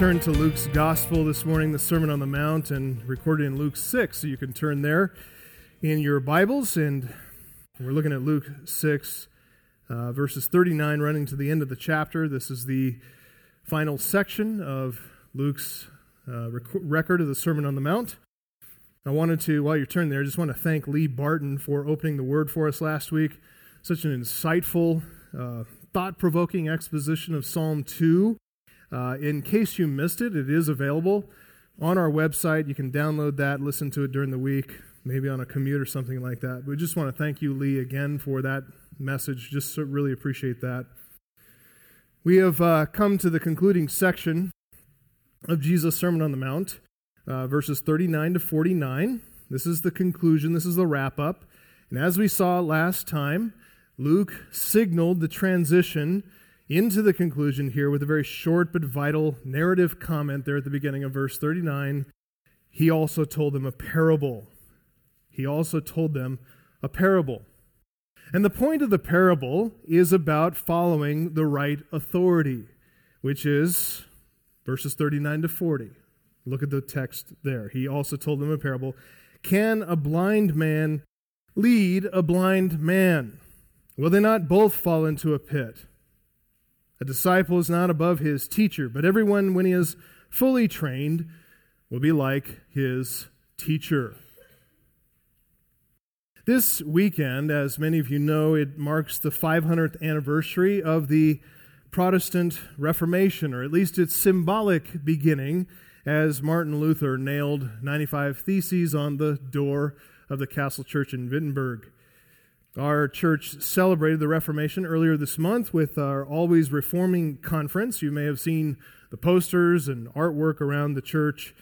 turn to Luke's Gospel this morning, the Sermon on the Mount, and recorded in Luke 6. So you can turn there in your Bibles. And we're looking at Luke 6, uh, verses 39, running to the end of the chapter. This is the final section of Luke's uh, rec- record of the Sermon on the Mount. I wanted to, while you're turning there, I just want to thank Lee Barton for opening the word for us last week. Such an insightful, uh, thought provoking exposition of Psalm 2. Uh, in case you missed it, it is available on our website. You can download that, listen to it during the week, maybe on a commute or something like that. We just want to thank you, Lee, again for that message. Just so really appreciate that. We have uh, come to the concluding section of Jesus' Sermon on the Mount, uh, verses 39 to 49. This is the conclusion, this is the wrap up. And as we saw last time, Luke signaled the transition into the conclusion here with a very short but vital narrative comment there at the beginning of verse 39. He also told them a parable. He also told them a parable. And the point of the parable is about following the right authority, which is verses 39 to 40. Look at the text there. He also told them a parable. Can a blind man lead a blind man? Will they not both fall into a pit? A disciple is not above his teacher, but everyone, when he is fully trained, will be like his teacher. This weekend, as many of you know, it marks the 500th anniversary of the Protestant Reformation, or at least its symbolic beginning, as Martin Luther nailed 95 Theses on the door of the Castle Church in Wittenberg. Our church celebrated the Reformation earlier this month with our Always Reforming Conference. You may have seen the posters and artwork around the church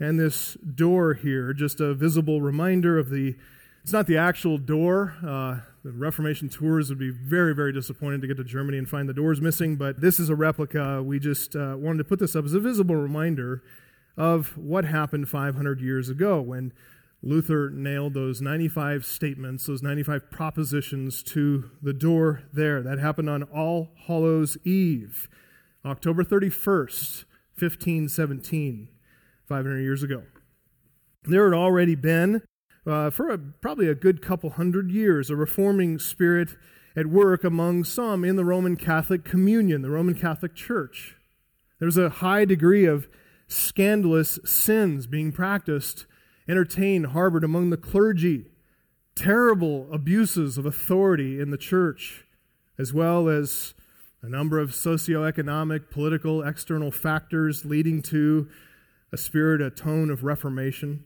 and this door here, just a visible reminder of the. It's not the actual door. Uh, the Reformation tours would be very, very disappointed to get to Germany and find the doors missing, but this is a replica. We just uh, wanted to put this up as a visible reminder of what happened 500 years ago when Luther nailed those 95 statements, those 95 propositions to the door there. That happened on All Hallows Eve, October 31st, 1517, 500 years ago. There had already been, uh, for a, probably a good couple hundred years, a reforming spirit at work among some in the Roman Catholic communion, the Roman Catholic Church. There's a high degree of scandalous sins being practiced entertained, harbored among the clergy, terrible abuses of authority in the church, as well as a number of socioeconomic, political, external factors leading to a spirit, a tone of reformation.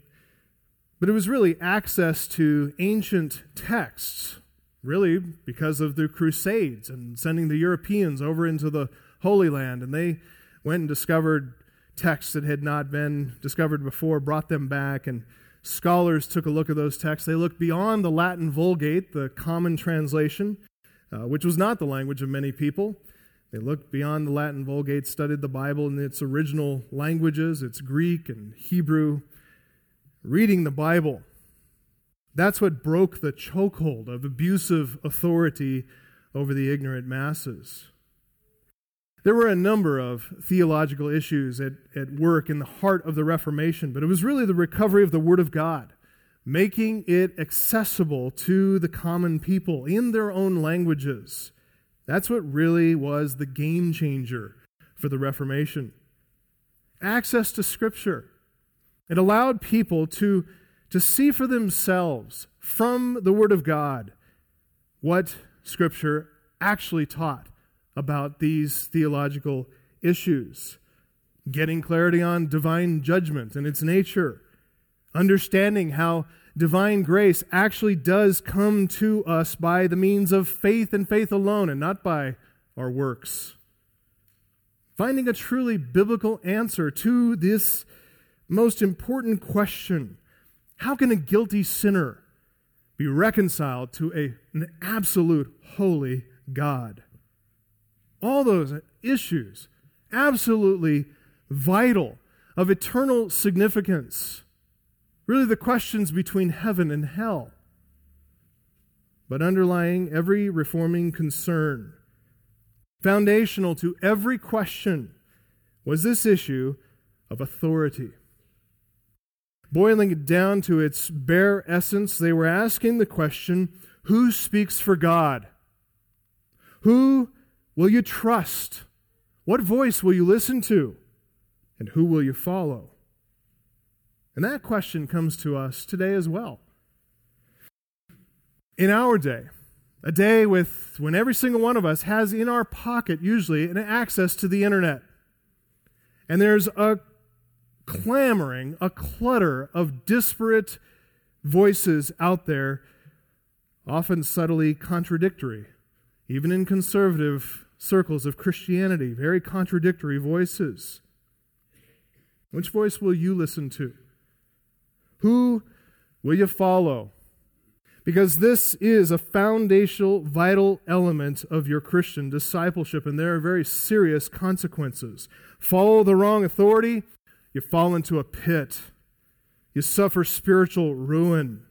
But it was really access to ancient texts, really because of the Crusades and sending the Europeans over into the Holy Land. And they went and discovered texts that had not been discovered before, brought them back, and scholars took a look at those texts. They looked beyond the Latin Vulgate, the common translation, uh, which was not the language of many people. They looked beyond the Latin Vulgate, studied the Bible in its original languages, its Greek and Hebrew, reading the Bible. That's what broke the chokehold of abusive authority over the ignorant masses. There were a number of theological issues at, at work in the heart of the Reformation, but it was really the recovery of the Word of God, making it accessible to the common people in their own languages. That's what really was the game changer for the Reformation. Access to Scripture. It allowed people to, to see for themselves from the Word of God what Scripture actually taught about these theological issues, getting clarity on divine judgment and its nature, understanding how divine grace actually does come to us by the means of faith and faith alone and not by our works. Finding a truly biblical answer to this most important question how can a guilty sinner be reconciled to a, an absolute holy God? All those issues, absolutely vital, of eternal significance. Really, the questions between heaven and hell. But underlying every reforming concern, foundational to every question, was this issue of authority. Boiling it down to its bare essence, they were asking the question who speaks for God? Who will you trust? What voice will you listen to? And who will you follow? And that question comes to us today as well. In our day, a day with when every single one of us has in our pocket usually an access to the internet. And there's a clamoring, a clutter of disparate voices out there, often subtly contradictory, even in conservative circles of Christianity, very contradictory voices. Which voice will you listen to? Who will you follow? Because this is a foundational, vital element of your Christian discipleship, and there are very serious consequences. Follow the wrong authority, you fall into a pit. You suffer spiritual ruin.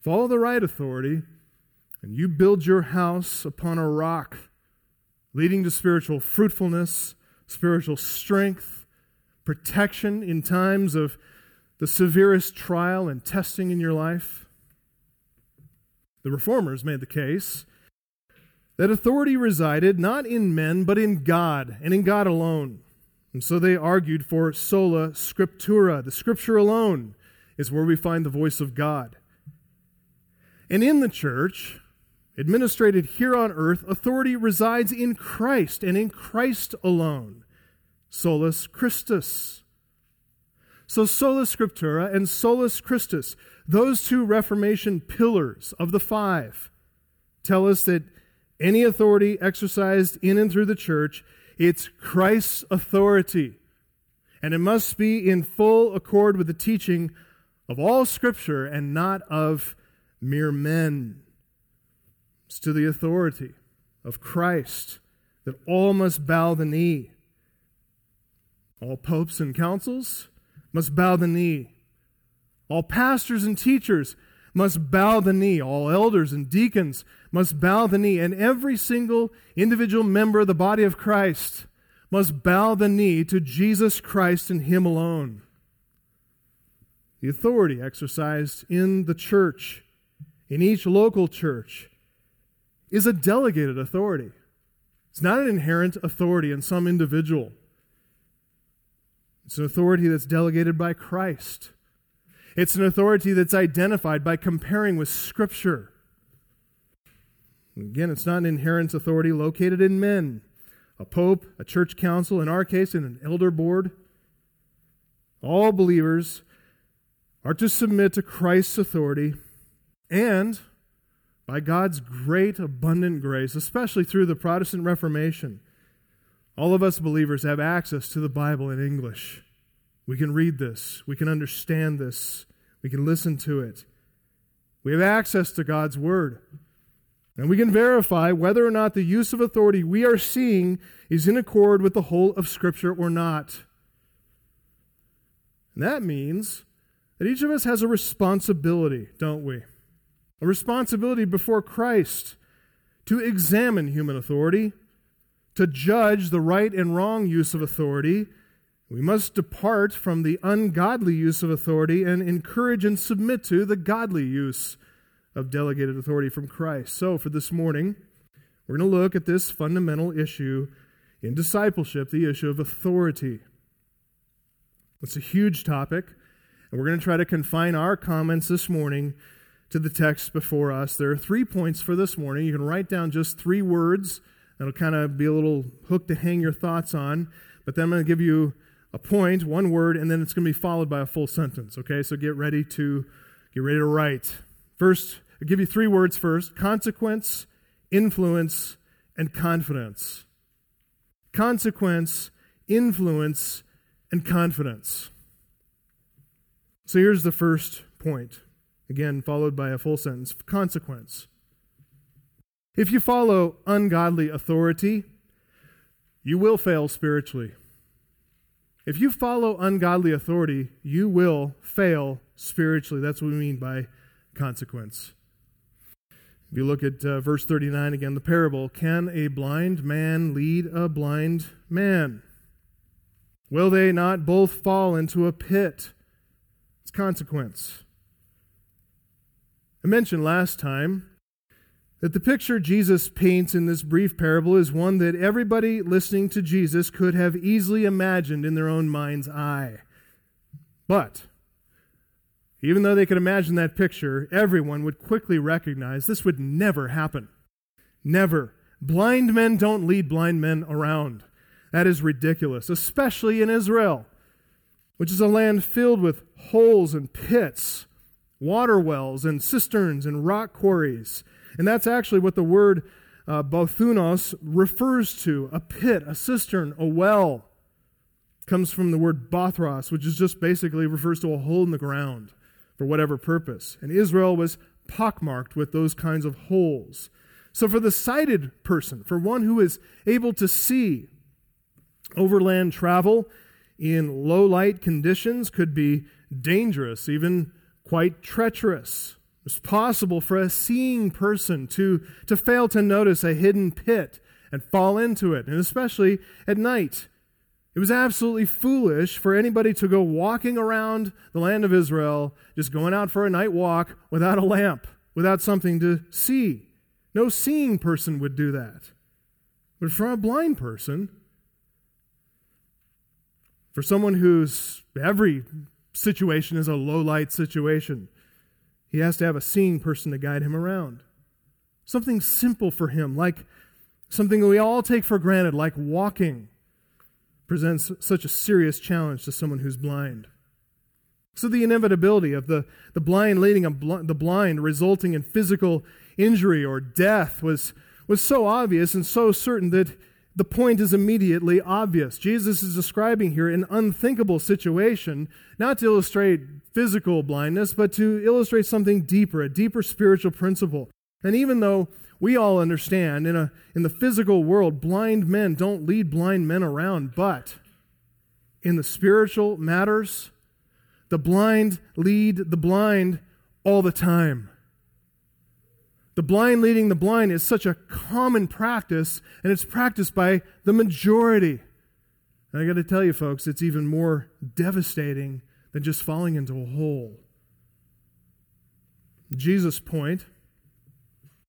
Follow the right authority, and you build your house upon a rock, leading to spiritual fruitfulness, spiritual strength, protection in times of the severest trial and testing in your life. The reformers made the case that authority resided not in men, but in God, and in God alone. And so they argued for sola scriptura. The scripture alone is where we find the voice of God. And in the church, administrated here on earth, authority resides in Christ and in Christ alone. Solus Christus. So, sola scriptura and solus Christus, those two Reformation pillars of the five, tell us that any authority exercised in and through the church it's Christ's authority. And it must be in full accord with the teaching of all Scripture and not of mere men. It's to the authority of Christ that all must bow the knee. All popes and councils must bow the knee. All pastors and teachers must bow the knee. All elders and deacons must bow the knee. And every single individual member of the body of Christ must bow the knee to Jesus Christ and Him alone. The authority exercised in the church, in each local church, is a delegated authority. It's not an inherent authority in some individual. It's an authority that's delegated by Christ. It's an authority that's identified by comparing with Scripture. Again, it's not an inherent authority located in men, a pope, a church council, in our case, and an elder board. All believers are to submit to Christ's authority and, by God's great, abundant grace, especially through the Protestant Reformation, all of us believers have access to the Bible in English. We can read this, we can understand this, we can listen to it. We have access to God's Word. And we can verify whether or not the use of authority we are seeing is in accord with the whole of Scripture or not. And that means that each of us has a responsibility, don't we? A responsibility before Christ to examine human authority, to judge the right and wrong use of authority, we must depart from the ungodly use of authority and encourage and submit to the godly use of delegated authority from Christ. So, for this morning, we're going to look at this fundamental issue in discipleship the issue of authority. It's a huge topic, and we're going to try to confine our comments this morning to the text before us. There are three points for this morning. You can write down just three words. That'll kind of be a little hook to hang your thoughts on. But then I'm going to give you a point, one word, and then it's going to be followed by a full sentence. Okay, so get ready to get ready to write. First, I'll give you three words first: consequence, influence, and confidence. Consequence, influence, and confidence. So here's the first point. Again, followed by a full sentence. Consequence. If you follow ungodly authority, you will fail spiritually. If you follow ungodly authority, you will fail spiritually. That's what we mean by consequence. If you look at uh, verse 39 again, the parable can a blind man lead a blind man? Will they not both fall into a pit? It's consequence. I mentioned last time that the picture Jesus paints in this brief parable is one that everybody listening to Jesus could have easily imagined in their own mind's eye. But, even though they could imagine that picture, everyone would quickly recognize this would never happen. Never. Blind men don't lead blind men around. That is ridiculous, especially in Israel, which is a land filled with holes and pits, water wells and cisterns and rock quarries. And that's actually what the word uh, bothunos refers to a pit, a cistern, a well. It comes from the word bothros, which is just basically refers to a hole in the ground for whatever purpose. And Israel was pockmarked with those kinds of holes. So, for the sighted person, for one who is able to see, overland travel in low light conditions could be dangerous, even quite treacherous. It's possible for a seeing person to, to fail to notice a hidden pit and fall into it, and especially at night. It was absolutely foolish for anybody to go walking around the land of Israel, just going out for a night walk without a lamp, without something to see. No seeing person would do that. But for a blind person, for someone whose every situation is a low light situation, he has to have a seeing person to guide him around. Something simple for him, like something we all take for granted, like walking, presents such a serious challenge to someone who's blind. So, the inevitability of the, the blind leading bl- the blind, resulting in physical injury or death, was, was so obvious and so certain that the point is immediately obvious. Jesus is describing here an unthinkable situation, not to illustrate physical blindness, but to illustrate something deeper, a deeper spiritual principle. And even though we all understand in, a, in the physical world, blind men don't lead blind men around, but in the spiritual matters, the blind lead the blind all the time. The blind leading the blind is such a common practice, and it's practiced by the majority. And I got to tell you, folks, it's even more devastating than just falling into a hole. Jesus' point,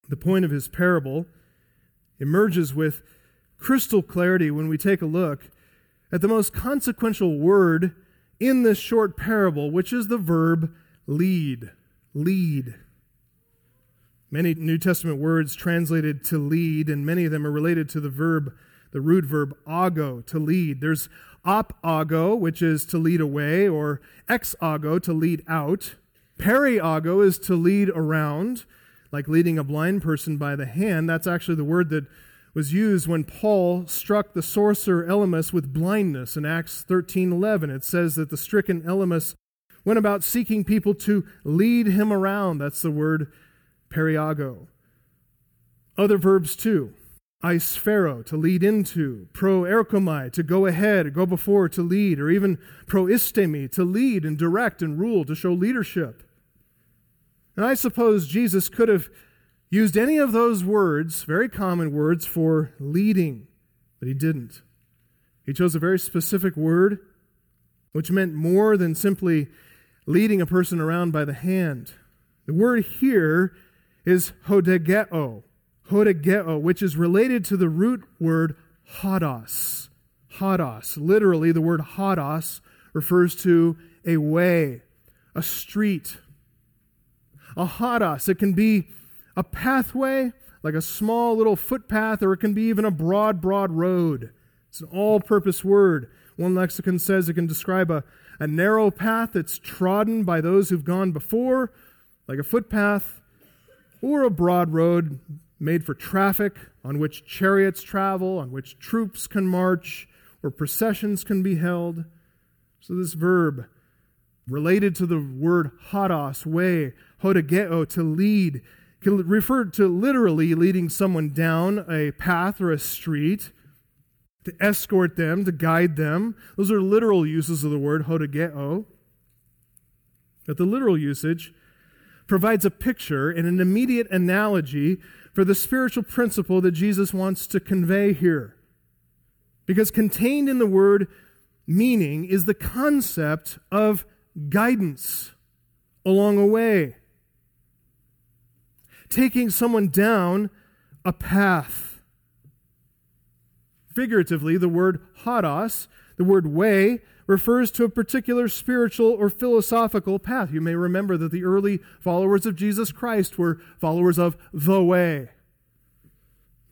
the point of his parable, emerges with crystal clarity when we take a look at the most consequential word in this short parable, which is the verb lead. Lead. Many New Testament words translated to lead, and many of them are related to the verb, the root verb ago, to lead. There's op ago, which is to lead away, or ex ago, to lead out. Peri ago is to lead around, like leading a blind person by the hand. That's actually the word that was used when Paul struck the sorcerer Elymas with blindness in Acts 13:11. It says that the stricken Elymas went about seeking people to lead him around. That's the word periago. Other verbs too. Eisphero, to lead into, pro erkomai, to go ahead, go before, to lead, or even pro istemi, to lead and direct and rule, to show leadership. And I suppose Jesus could have used any of those words, very common words, for leading, but he didn't. He chose a very specific word, which meant more than simply leading a person around by the hand. The word here is hodegeo, hodegeo, which is related to the root word hodos. Hodos. Literally, the word hodos refers to a way, a street. A hodos, it can be a pathway, like a small little footpath, or it can be even a broad, broad road. It's an all purpose word. One lexicon says it can describe a, a narrow path that's trodden by those who've gone before, like a footpath, or a broad road made for traffic on which chariots travel, on which troops can march, or processions can be held. So, this verb, related to the word hodos, way, hodegeo, to lead, can refer to literally leading someone down a path or a street, to escort them, to guide them. Those are literal uses of the word hodegeo. But the literal usage provides a picture and an immediate analogy for the spiritual principle that Jesus wants to convey here. Because contained in the word meaning is the concept of guidance along a way, taking someone down a path. Figuratively, the word hodos, the word way, refers to a particular spiritual or philosophical path. You may remember that the early followers of Jesus Christ were followers of the way.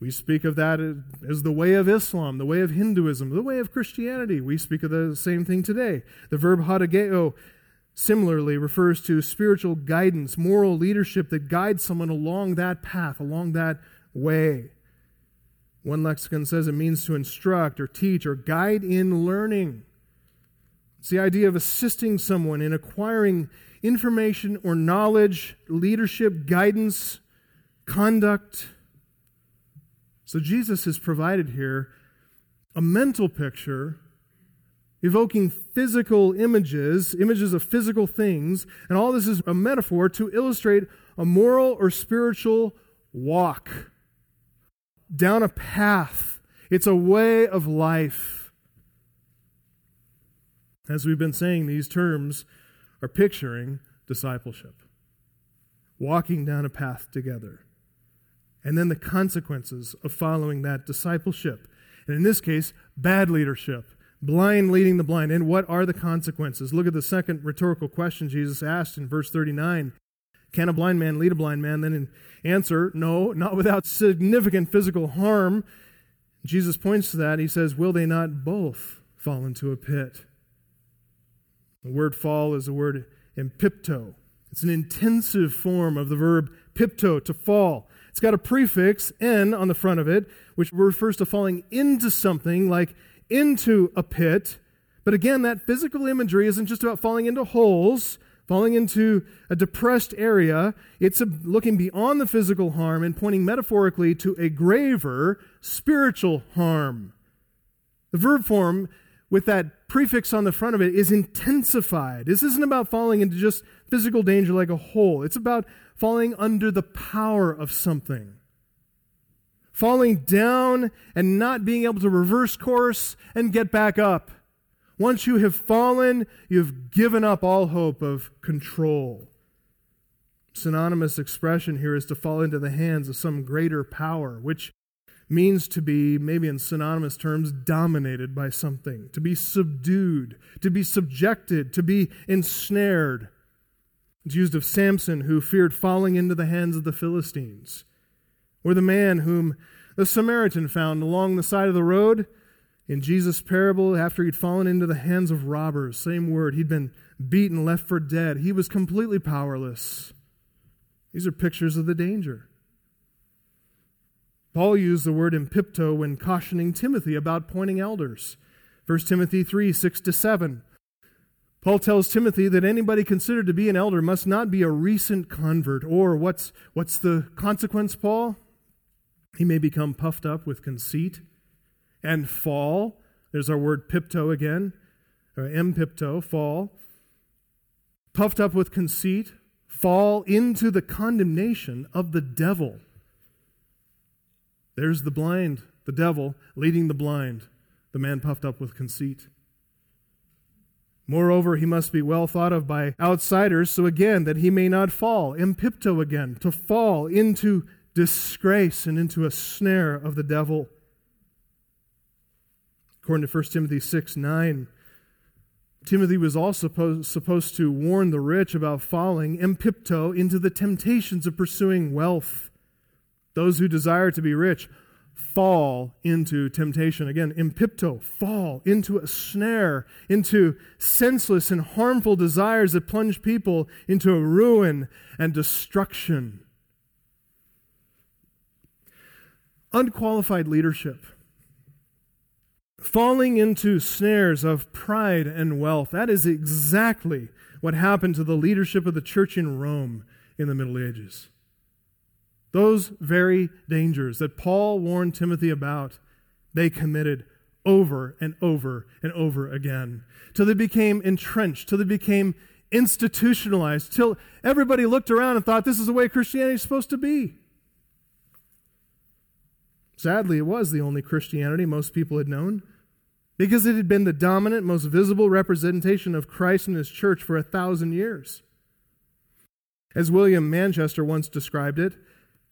We speak of that as the way of Islam, the way of Hinduism, the way of Christianity. We speak of the same thing today. The verb hodegeo similarly refers to spiritual guidance, moral leadership that guides someone along that path, along that way. One lexicon says it means to instruct or teach or guide in learning. It's the idea of assisting someone in acquiring information or knowledge, leadership, guidance, conduct. So Jesus has provided here a mental picture evoking physical images, images of physical things, and all this is a metaphor to illustrate a moral or spiritual walk down a path. It's a way of life. As we've been saying, these terms are picturing discipleship, walking down a path together, and then the consequences of following that discipleship. And in this case, bad leadership, blind leading the blind. And what are the consequences? Look at the second rhetorical question Jesus asked in verse 39. Can a blind man lead a blind man? Then in answer, no, not without significant physical harm. Jesus points to that. He says, Will they not both fall into a pit? The word fall is the word empipto. It's an intensive form of the verb pipto, to fall. It's got a prefix, n, on the front of it, which refers to falling into something, like into a pit. But again, that physical imagery isn't just about falling into holes, falling into a depressed area. It's looking beyond the physical harm and pointing metaphorically to a graver spiritual harm. The verb form with that prefix on the front of it is intensified. This isn't about falling into just physical danger like a hole, it's about falling under the power of something. Falling down and not being able to reverse course and get back up. Once you have fallen, you've given up all hope of control. Synonymous expression here is to fall into the hands of some greater power, which means to be, maybe in synonymous terms, dominated by something, to be subdued, to be subjected, to be ensnared. It's used of Samson, who feared falling into the hands of the Philistines, or the man whom the Samaritan found along the side of the road in Jesus' parable after he'd fallen into the hands of robbers. Same word. He'd been beaten, left for dead. He was completely powerless. These are pictures of the danger. Paul used the word empipto when cautioning Timothy about pointing elders. 1 Timothy 3 6 to 7. Paul tells Timothy that anybody considered to be an elder must not be a recent convert. Or what's, what's the consequence, Paul? He may become puffed up with conceit and fall. There's our word pipto again, or empipto, fall. Puffed up with conceit, fall into the condemnation of the devil. There's the blind, the devil, leading the blind, the man puffed up with conceit. Moreover, he must be well thought of by outsiders, so again, that he may not fall, empipto again, to fall into disgrace and into a snare of the devil. According to 1 Timothy 6 9, Timothy was also supposed, to warn the rich about falling, empipto, into the temptations of pursuing wealth. Those who desire to be rich fall into temptation. Again, empipto, fall into a snare, into senseless and harmful desires that plunge people into ruin and destruction. Unqualified leadership. Falling into snares of pride and wealth. That is exactly what happened to the leadership of the church in Rome in the Middle Ages. Those very dangers that Paul warned Timothy about, they committed over and over and over again till they became entrenched, till they became institutionalized, till everybody looked around and thought this is the way Christianity is supposed to be. Sadly, it was the only Christianity most people had known. because it had been the dominant, most visible representation of Christ and his church for a thousand years. As William Manchester once described it,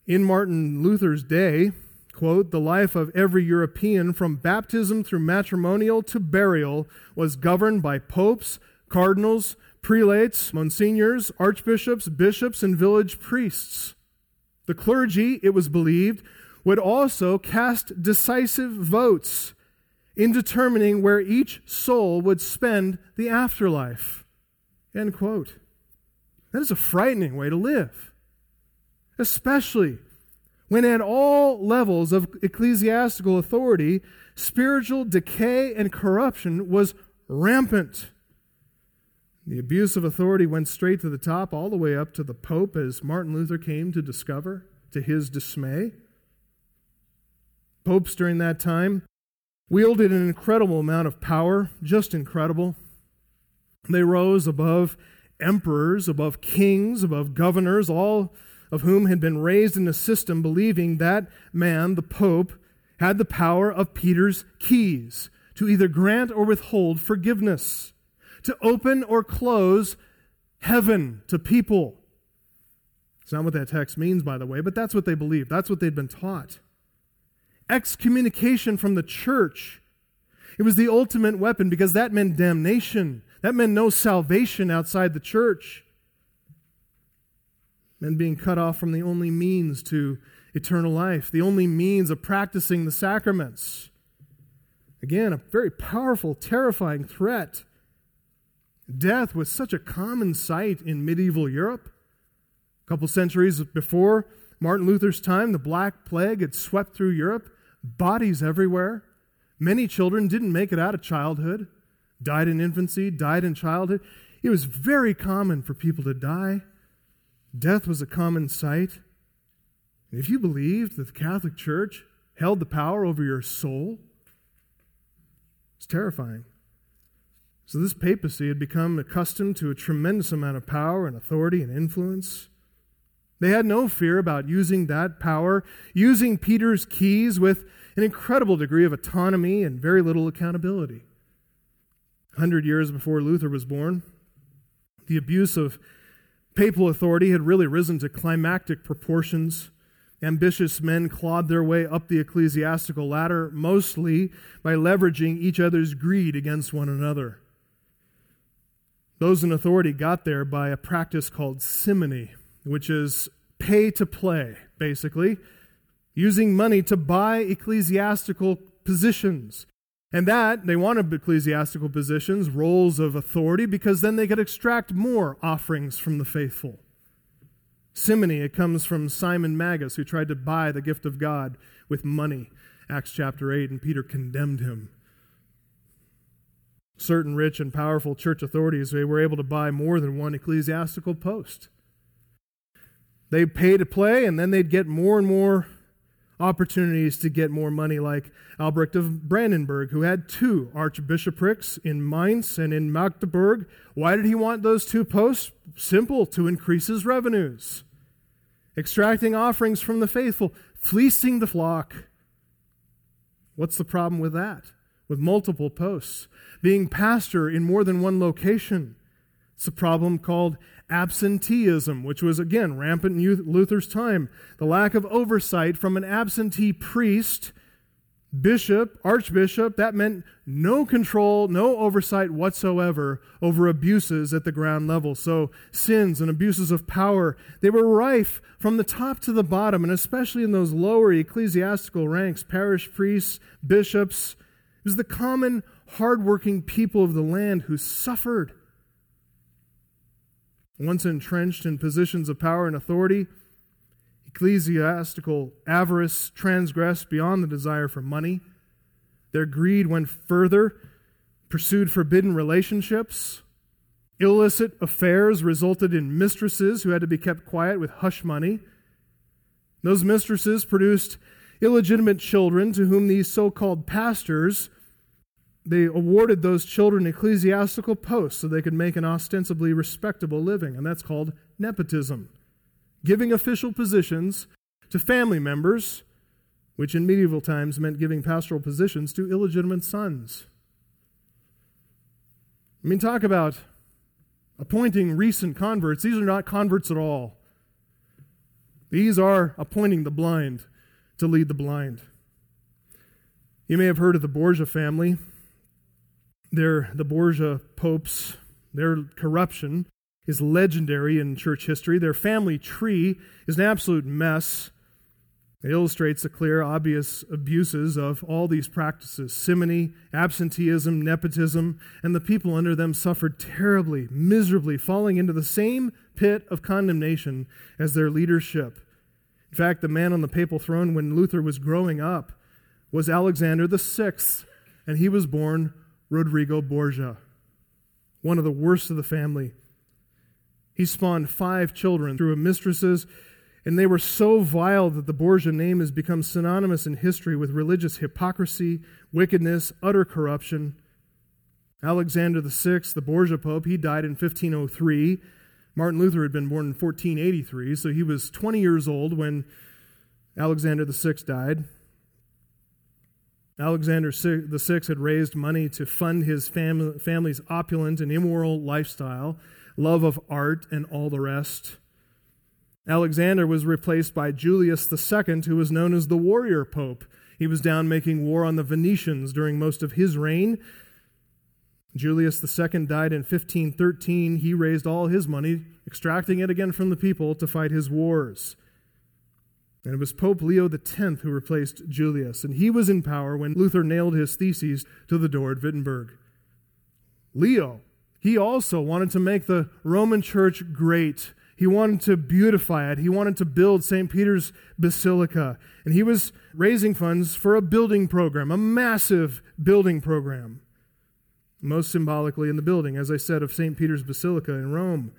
in Martin Luther's day, quote, the life of every European from baptism through matrimonial to burial was governed by popes, cardinals, prelates, monsignors, archbishops, bishops, and village priests. The clergy, it was believed, would also cast decisive votes in determining where each soul would spend the afterlife. End quote. That is a frightening way to live, especially when at all levels of ecclesiastical authority, spiritual decay and corruption was rampant. The abuse of authority went straight to the top, all the way up to the Pope, as Martin Luther came to discover, to his dismay. Popes during that time wielded an incredible amount of power, just incredible. They rose above emperors, above kings, above governors, all of whom had been raised in a system believing that man, the Pope, had the power of Peter's keys to either grant or withhold forgiveness, to open or close heaven to people. It's not what that text means, by the way, but that's what they believed. That's what they'd been taught excommunication from the church. It was the ultimate weapon because that meant damnation. That meant no salvation outside the church. And being cut off from the only means to eternal life, the only means of practicing the sacraments. Again, a very powerful, terrifying threat. Death was such a common sight in medieval Europe. A couple centuries before Martin Luther's time, the Black Plague had swept through Europe bodies everywhere. Many children didn't make it out of childhood, died in infancy, died in childhood. It was very common for people to die. Death was a common sight. And if you believed that the Catholic Church held the power over your soul, it's terrifying. So, this papacy had become accustomed to a tremendous amount of power and authority and influence. They had no fear about using that power, using Peter's keys with an incredible degree of autonomy and very little accountability. A hundred years before Luther was born, the abuse of papal authority had really risen to climactic proportions. Ambitious men clawed their way up the ecclesiastical ladder, mostly by leveraging each other's greed against one another. Those in authority got there by a practice called simony which is pay to play, basically, using money to buy ecclesiastical positions. And that, they wanted ecclesiastical positions, roles of authority, because then they could extract more offerings from the faithful. Simony, it comes from Simon Magus, who tried to buy the gift of God with money. Acts chapter 8, and Peter condemned him. Certain rich and powerful church authorities, they were able to buy more than one ecclesiastical post. They'd pay to play, and then they'd get more and more opportunities to get more money, like Albrecht of Brandenburg, who had two archbishoprics in Mainz and in Magdeburg. Why did he want those two posts? Simple, to increase his revenues. Extracting offerings from the faithful, fleecing the flock. What's the problem with that? With multiple posts? Being pastor in more than one location. It's a problem called absenteeism, which was again rampant in Luther's time. The lack of oversight from an absentee priest, bishop, archbishop, that meant no control, no oversight whatsoever over abuses at the ground level. So sins and abuses of power, they were rife from the top to the bottom, and especially in those lower ecclesiastical ranks, parish priests, bishops. It was the common, hardworking people of the land who suffered once entrenched in positions of power and authority, ecclesiastical avarice transgressed beyond the desire for money. Their greed went further, pursued forbidden relationships. Illicit affairs resulted in mistresses who had to be kept quiet with hush money. Those mistresses produced illegitimate children to whom these so called pastors they awarded those children ecclesiastical posts so they could make an ostensibly respectable living, and that's called nepotism. Giving official positions to family members, which in medieval times meant giving pastoral positions to illegitimate sons. I mean, talk about appointing recent converts. These are not converts at all. These are appointing the blind to lead the blind. You may have heard of the Borgia family. They're the Borgia popes. Their corruption is legendary in church history. Their family tree is an absolute mess. It illustrates the clear, obvious abuses of all these practices simony, absenteeism, nepotism, and the people under them suffered terribly, miserably, falling into the same pit of condemnation as their leadership. In fact, the man on the papal throne when Luther was growing up was Alexander VI, and he was born Rodrigo Borgia, one of the worst of the family. He spawned five children through mistresses, and they were so vile that the Borgia name has become synonymous in history with religious hypocrisy, wickedness, utter corruption. Alexander VI, the Borgia Pope, he died in 1503. Martin Luther had been born in 1483, so he was 20 years old when Alexander VI died. Alexander VI had raised money to fund his family's opulent and immoral lifestyle love of art, and all the rest. Alexander was replaced by Julius II, who was known as the warrior pope. He was down making war on the Venetians during most of his reign. Julius II died in 1513. He raised all his money, extracting it again from the people to fight his wars. And it was Pope Leo X who replaced Julius, and he was in power when Luther nailed his theses to the door at Wittenberg. Leo he also wanted to make the Roman church great. He wanted to beautify it. He wanted to build St. Peter's Basilica. And he was raising funds for a building program, a massive building program. Most symbolically in the building, as I said, of St. Peter's Basilica in Rome.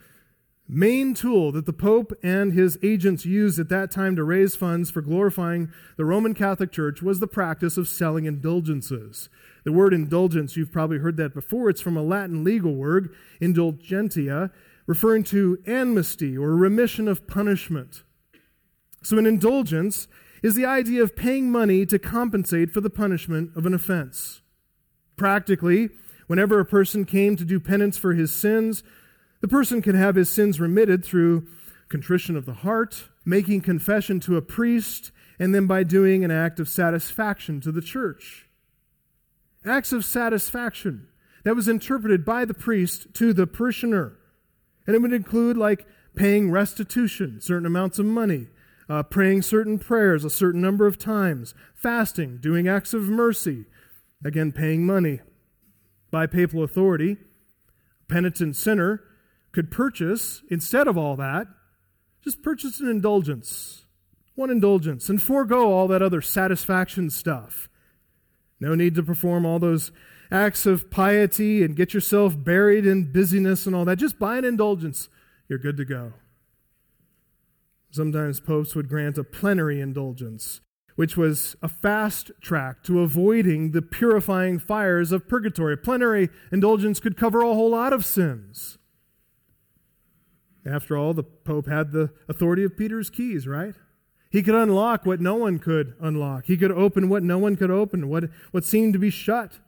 Main tool that the Pope and his agents used at that time to raise funds for glorifying the Roman Catholic Church was the practice of selling indulgences. The word indulgence, you've probably heard that before. It's from a Latin legal word, indulgentia, referring to amnesty or remission of punishment. So, an indulgence is the idea of paying money to compensate for the punishment of an offense. Practically, whenever a person came to do penance for his sins, the person could have his sins remitted through contrition of the heart, making confession to a priest, and then by doing an act of satisfaction to the church acts of satisfaction that was interpreted by the priest to the parishioner. And it would include like paying restitution, certain amounts of money, uh, praying certain prayers a certain number of times, fasting, doing acts of mercy, again, paying money. By papal authority, penitent sinner could purchase, instead of all that, just purchase an indulgence, one indulgence, and forego all that other satisfaction stuff. No need to perform all those acts of piety and get yourself buried in busyness and all that. Just buy an indulgence. You're good to go. Sometimes popes would grant a plenary indulgence, which was a fast track to avoiding the purifying fires of purgatory. Plenary indulgence could cover a whole lot of sins. After all, the pope had the authority of Peter's keys, right? He could unlock what no one could unlock. He could open what no one could open, what, what seemed to be shut.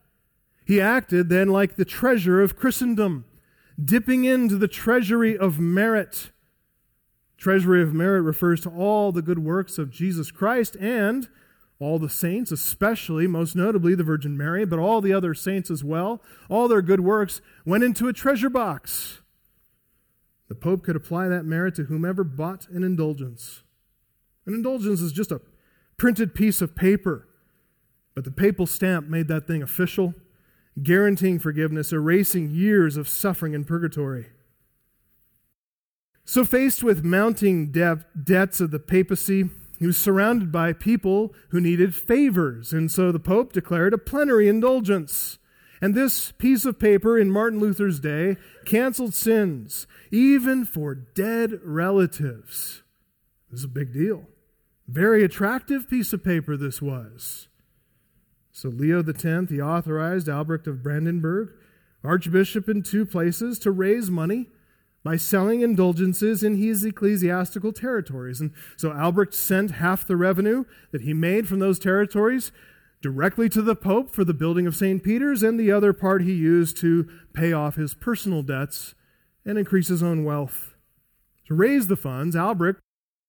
He acted then like the treasure of Christendom, dipping into the treasury of merit. Treasury of merit refers to all the good works of Jesus Christ and all the saints, especially, most notably, the Virgin Mary, but all the other saints as well. All their good works went into a treasure box. The Pope could apply that merit to whomever bought an indulgence. An indulgence is just a printed piece of paper, but the papal stamp made that thing official, guaranteeing forgiveness, erasing years of suffering in purgatory. So, faced with mounting de- debts of the papacy, he was surrounded by people who needed favors, and so the Pope declared a plenary indulgence. And this piece of paper in Martin Luther's day canceled sins, even for dead relatives. This is a big deal. Very attractive piece of paper this was. So Leo X, he authorized Albrecht of Brandenburg, archbishop in two places, to raise money by selling indulgences in his ecclesiastical territories. And so Albrecht sent half the revenue that he made from those territories directly to the Pope for the building of St. Peter's, and the other part he used to pay off his personal debts and increase his own wealth. To raise the funds, Albrecht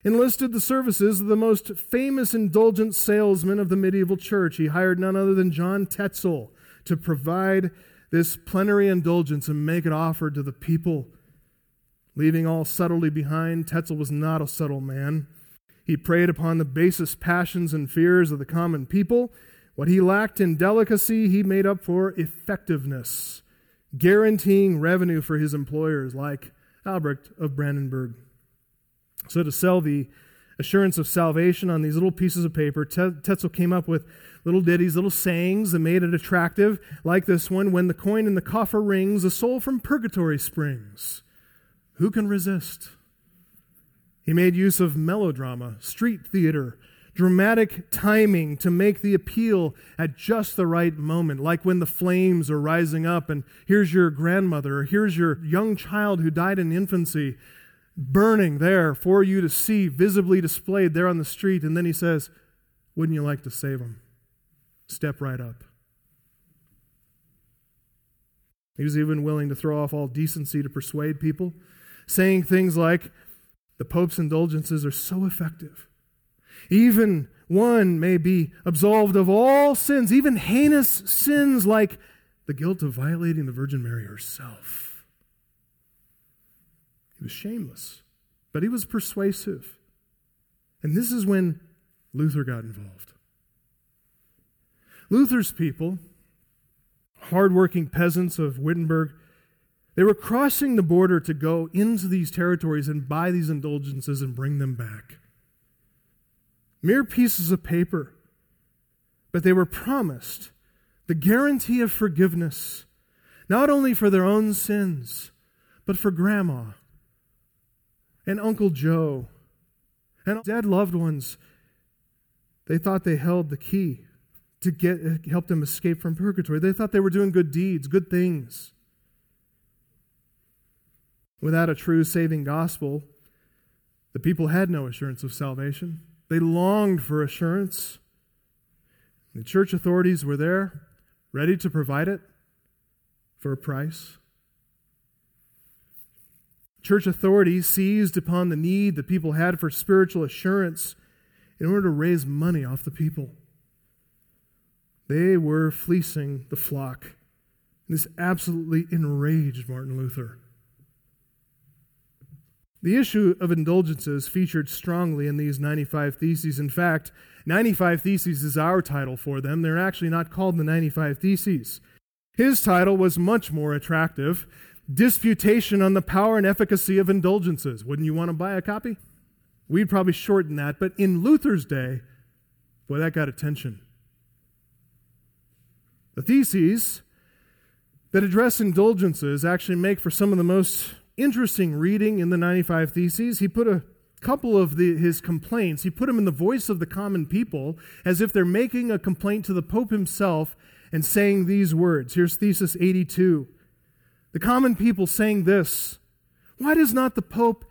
enlisted the services of the most famous indulgent salesman of the medieval church. He hired none other than John Tetzel to provide this plenary indulgence and make it offered to the people. Leaving all subtlety behind, Tetzel was not a subtle man. He preyed upon the basest passions and fears of the common people. What he lacked in delicacy, he made up for effectiveness, guaranteeing revenue for his employers, like Albrecht of Brandenburg. So, to sell the assurance of salvation on these little pieces of paper, Tetzel came up with little ditties, little sayings that made it attractive, like this one When the coin in the coffer rings, a soul from purgatory springs. Who can resist? He made use of melodrama, street theater, dramatic timing to make the appeal at just the right moment, like when the flames are rising up, and here's your grandmother, or here's your young child who died in infancy, burning there for you to see, visibly displayed there on the street. And then he says, Wouldn't you like to save them? Step right up. He was even willing to throw off all decency to persuade people, saying things like, The Pope's indulgences are so effective even one may be absolved of all sins, even heinous sins like the guilt of violating the Virgin Mary herself. He was shameless, but he was persuasive. And this is when Luther got involved. Luther's people, hardworking peasants of Wittenberg, they were crossing the border to go into these territories and buy these indulgences and bring them back mere pieces of paper, but they were promised the guarantee of forgiveness, not only for their own sins, but for grandma and Uncle Joe and dead loved ones. They thought they held the key to get help them escape from purgatory. They thought they were doing good deeds, good things. Without a true saving gospel, the people had no assurance of salvation. They longed for assurance. The church authorities were there, ready to provide it for a price. Church authorities seized upon the need that people had for spiritual assurance in order to raise money off the people. They were fleecing the flock. This absolutely enraged Martin Luther. The issue of indulgences featured strongly in these 95 Theses. In fact, 95 Theses is our title for them. They're actually not called the 95 Theses. His title was much more attractive Disputation on the Power and Efficacy of Indulgences. Wouldn't you want to buy a copy? We'd probably shorten that, but in Luther's day, boy, that got attention. The theses that address indulgences actually make for some of the most interesting reading in the 95 Theses. He put a couple of the, his complaints, he put them in the voice of the common people as if they're making a complaint to the Pope himself and saying these words. Here's Thesis 82. The common people saying this Why does not the Pope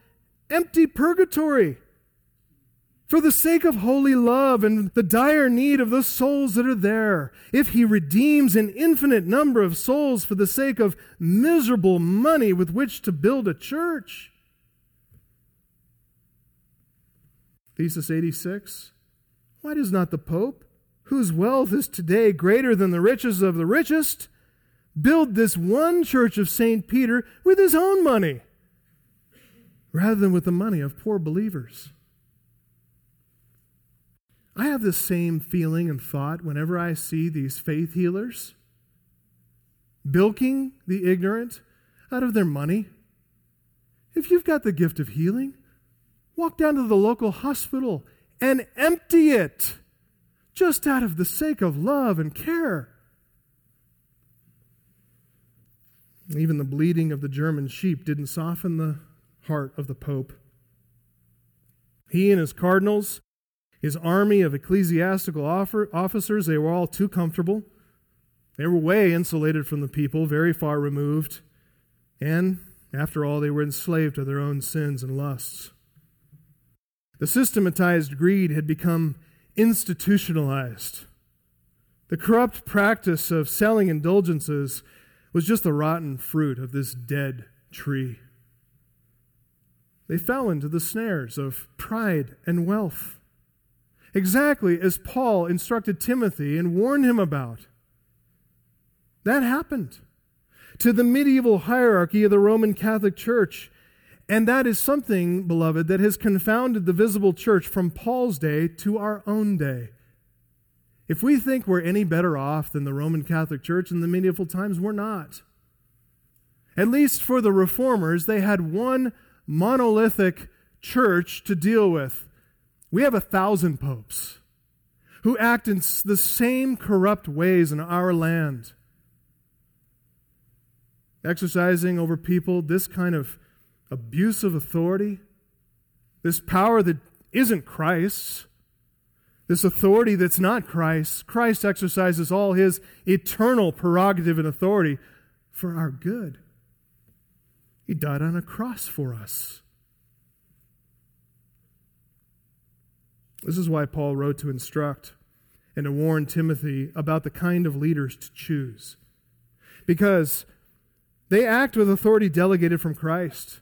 empty purgatory? For the sake of holy love and the dire need of the souls that are there, if he redeems an infinite number of souls for the sake of miserable money with which to build a church. Thesis 86 Why does not the Pope, whose wealth is today greater than the riches of the richest, build this one church of St. Peter with his own money rather than with the money of poor believers? I have the same feeling and thought whenever I see these faith healers bilking the ignorant out of their money. If you've got the gift of healing, walk down to the local hospital and empty it just out of the sake of love and care. Even the bleeding of the German sheep didn't soften the heart of the Pope. He and his cardinals his army of ecclesiastical officers, they were all too comfortable. They were way insulated from the people, very far removed. And, after all, they were enslaved to their own sins and lusts. The systematized greed had become institutionalized. The corrupt practice of selling indulgences was just the rotten fruit of this dead tree. They fell into the snares of pride and wealth, exactly as Paul instructed Timothy and warned him about. That happened to the medieval hierarchy of the Roman Catholic Church. And that is something, beloved, that has confounded the visible church from Paul's day to our own day. If we think we're any better off than the Roman Catholic Church in the medieval times, we're not. At least for the reformers, they had one monolithic church to deal with. We have a thousand popes who act in the same corrupt ways in our land. Exercising over people this kind of abuse of authority, this power that isn't Christ's, this authority that's not Christ. Christ exercises all his eternal prerogative and authority for our good. He died on a cross for us. This is why Paul wrote to instruct and to warn Timothy about the kind of leaders to choose. Because they act with authority delegated from Christ.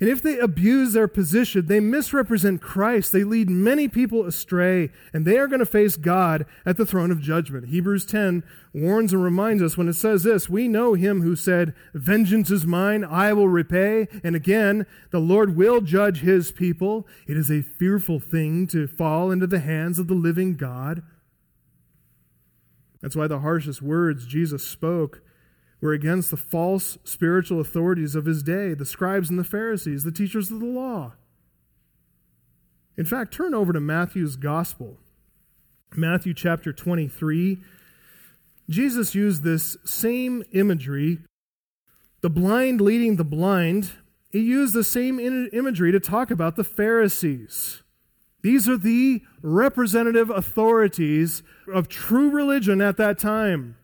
And if they abuse their position, they misrepresent Christ. They lead many people astray, and they are going to face God at the throne of judgment. Hebrews 10 warns and reminds us when it says this We know him who said, Vengeance is mine, I will repay. And again, the Lord will judge his people. It is a fearful thing to fall into the hands of the living God. That's why the harshest words Jesus spoke were against the false spiritual authorities of his day, the scribes and the Pharisees, the teachers of the law. In fact, turn over to Matthew's Gospel, Matthew chapter 23. Jesus used this same imagery, the blind leading the blind. He used the same imagery to talk about the Pharisees. These are the representative authorities of true religion at that time.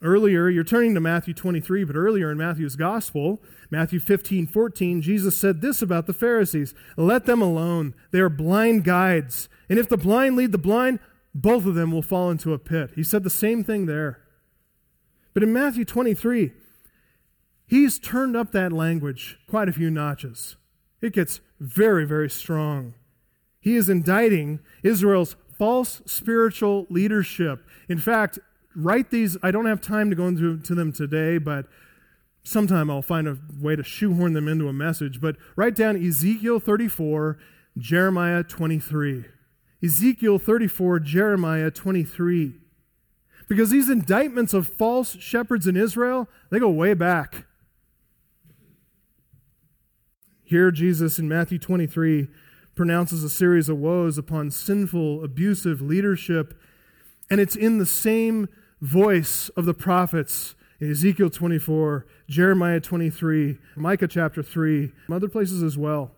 Earlier, you're turning to Matthew 23, but earlier in Matthew's gospel, Matthew 15, 14, Jesus said this about the Pharisees Let them alone. They are blind guides. And if the blind lead the blind, both of them will fall into a pit. He said the same thing there. But in Matthew 23, he's turned up that language quite a few notches. It gets very, very strong. He is indicting Israel's false spiritual leadership. In fact, write these. I don't have time to go into to them today, but sometime I'll find a way to shoehorn them into a message. But write down Ezekiel 34, Jeremiah 23. Ezekiel 34, Jeremiah 23. Because these indictments of false shepherds in Israel, they go way back. Here, Jesus in Matthew 23 pronounces a series of woes upon sinful, abusive leadership, and it's in the same voice of the prophets in Ezekiel 24, Jeremiah 23, Micah chapter 3, other places as well.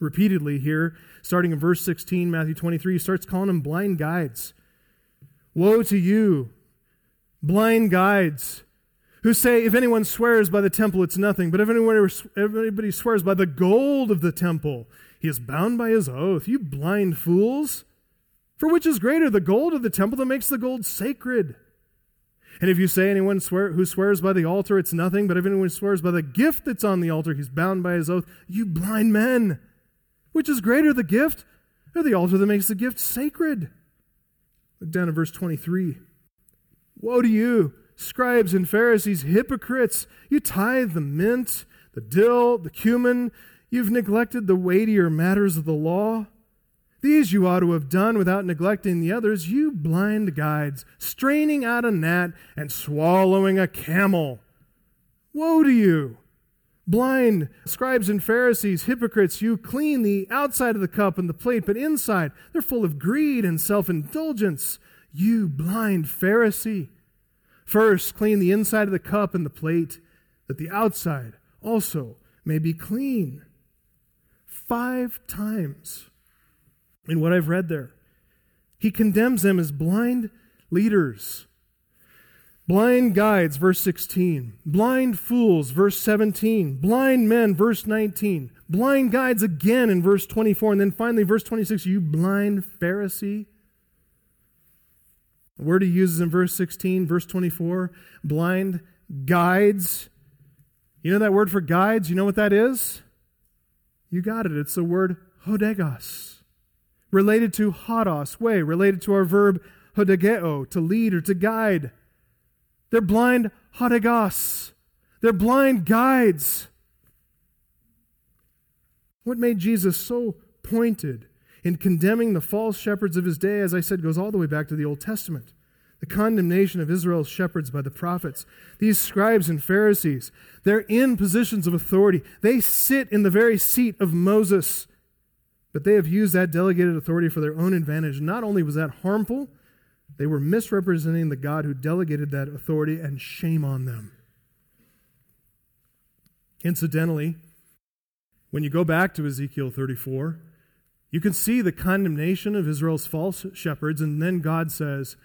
Repeatedly here, starting in verse 16, Matthew 23, he starts calling them blind guides. Woe to you, blind guides, who say, If anyone swears by the temple, it's nothing. But if anyone, if anybody swears by the gold of the temple, he is bound by his oath. You blind fools. For which is greater, the gold of the temple that makes the gold sacred? And if you say anyone swear, who swears by the altar, it's nothing, but if anyone swears by the gift that's on the altar, he's bound by his oath. You blind men! Which is greater, the gift or the altar that makes the gift sacred? Look down at verse 23. Woe to you, scribes and Pharisees, hypocrites! You tithe the mint, the dill, the cumin. You've neglected the weightier matters of the law these you ought to have done without neglecting the others, you blind guides, straining out a gnat and swallowing a camel. Woe to you! Blind scribes and Pharisees, hypocrites, you clean the outside of the cup and the plate, but inside they're full of greed and self indulgence. You blind Pharisee! First, clean the inside of the cup and the plate, that the outside also may be clean. Five times in what I've read there. He condemns them as blind leaders, blind guides, verse 16, blind fools, verse 17, blind men, verse 19, blind guides again in verse 24, and then finally, verse 26, you blind Pharisee. The word he uses in verse 16, verse 24, blind guides. You know that word for guides? You know what that is? You got it. It's the word hodegos, related to hodos, way, related to our verb hodegeo, to lead or to guide. They're blind hodegos. They're blind guides. What made Jesus so pointed in condemning the false shepherds of his day, as I said, goes all the way back to the Old Testament. The condemnation of Israel's shepherds by the prophets. These scribes and Pharisees, they're in positions of authority. They sit in the very seat of Moses. But they have used that delegated authority for their own advantage. Not only was that harmful, they were misrepresenting the God who delegated that authority, and shame on them. Incidentally, when you go back to Ezekiel 34, you can see the condemnation of Israel's false shepherds, and then God says,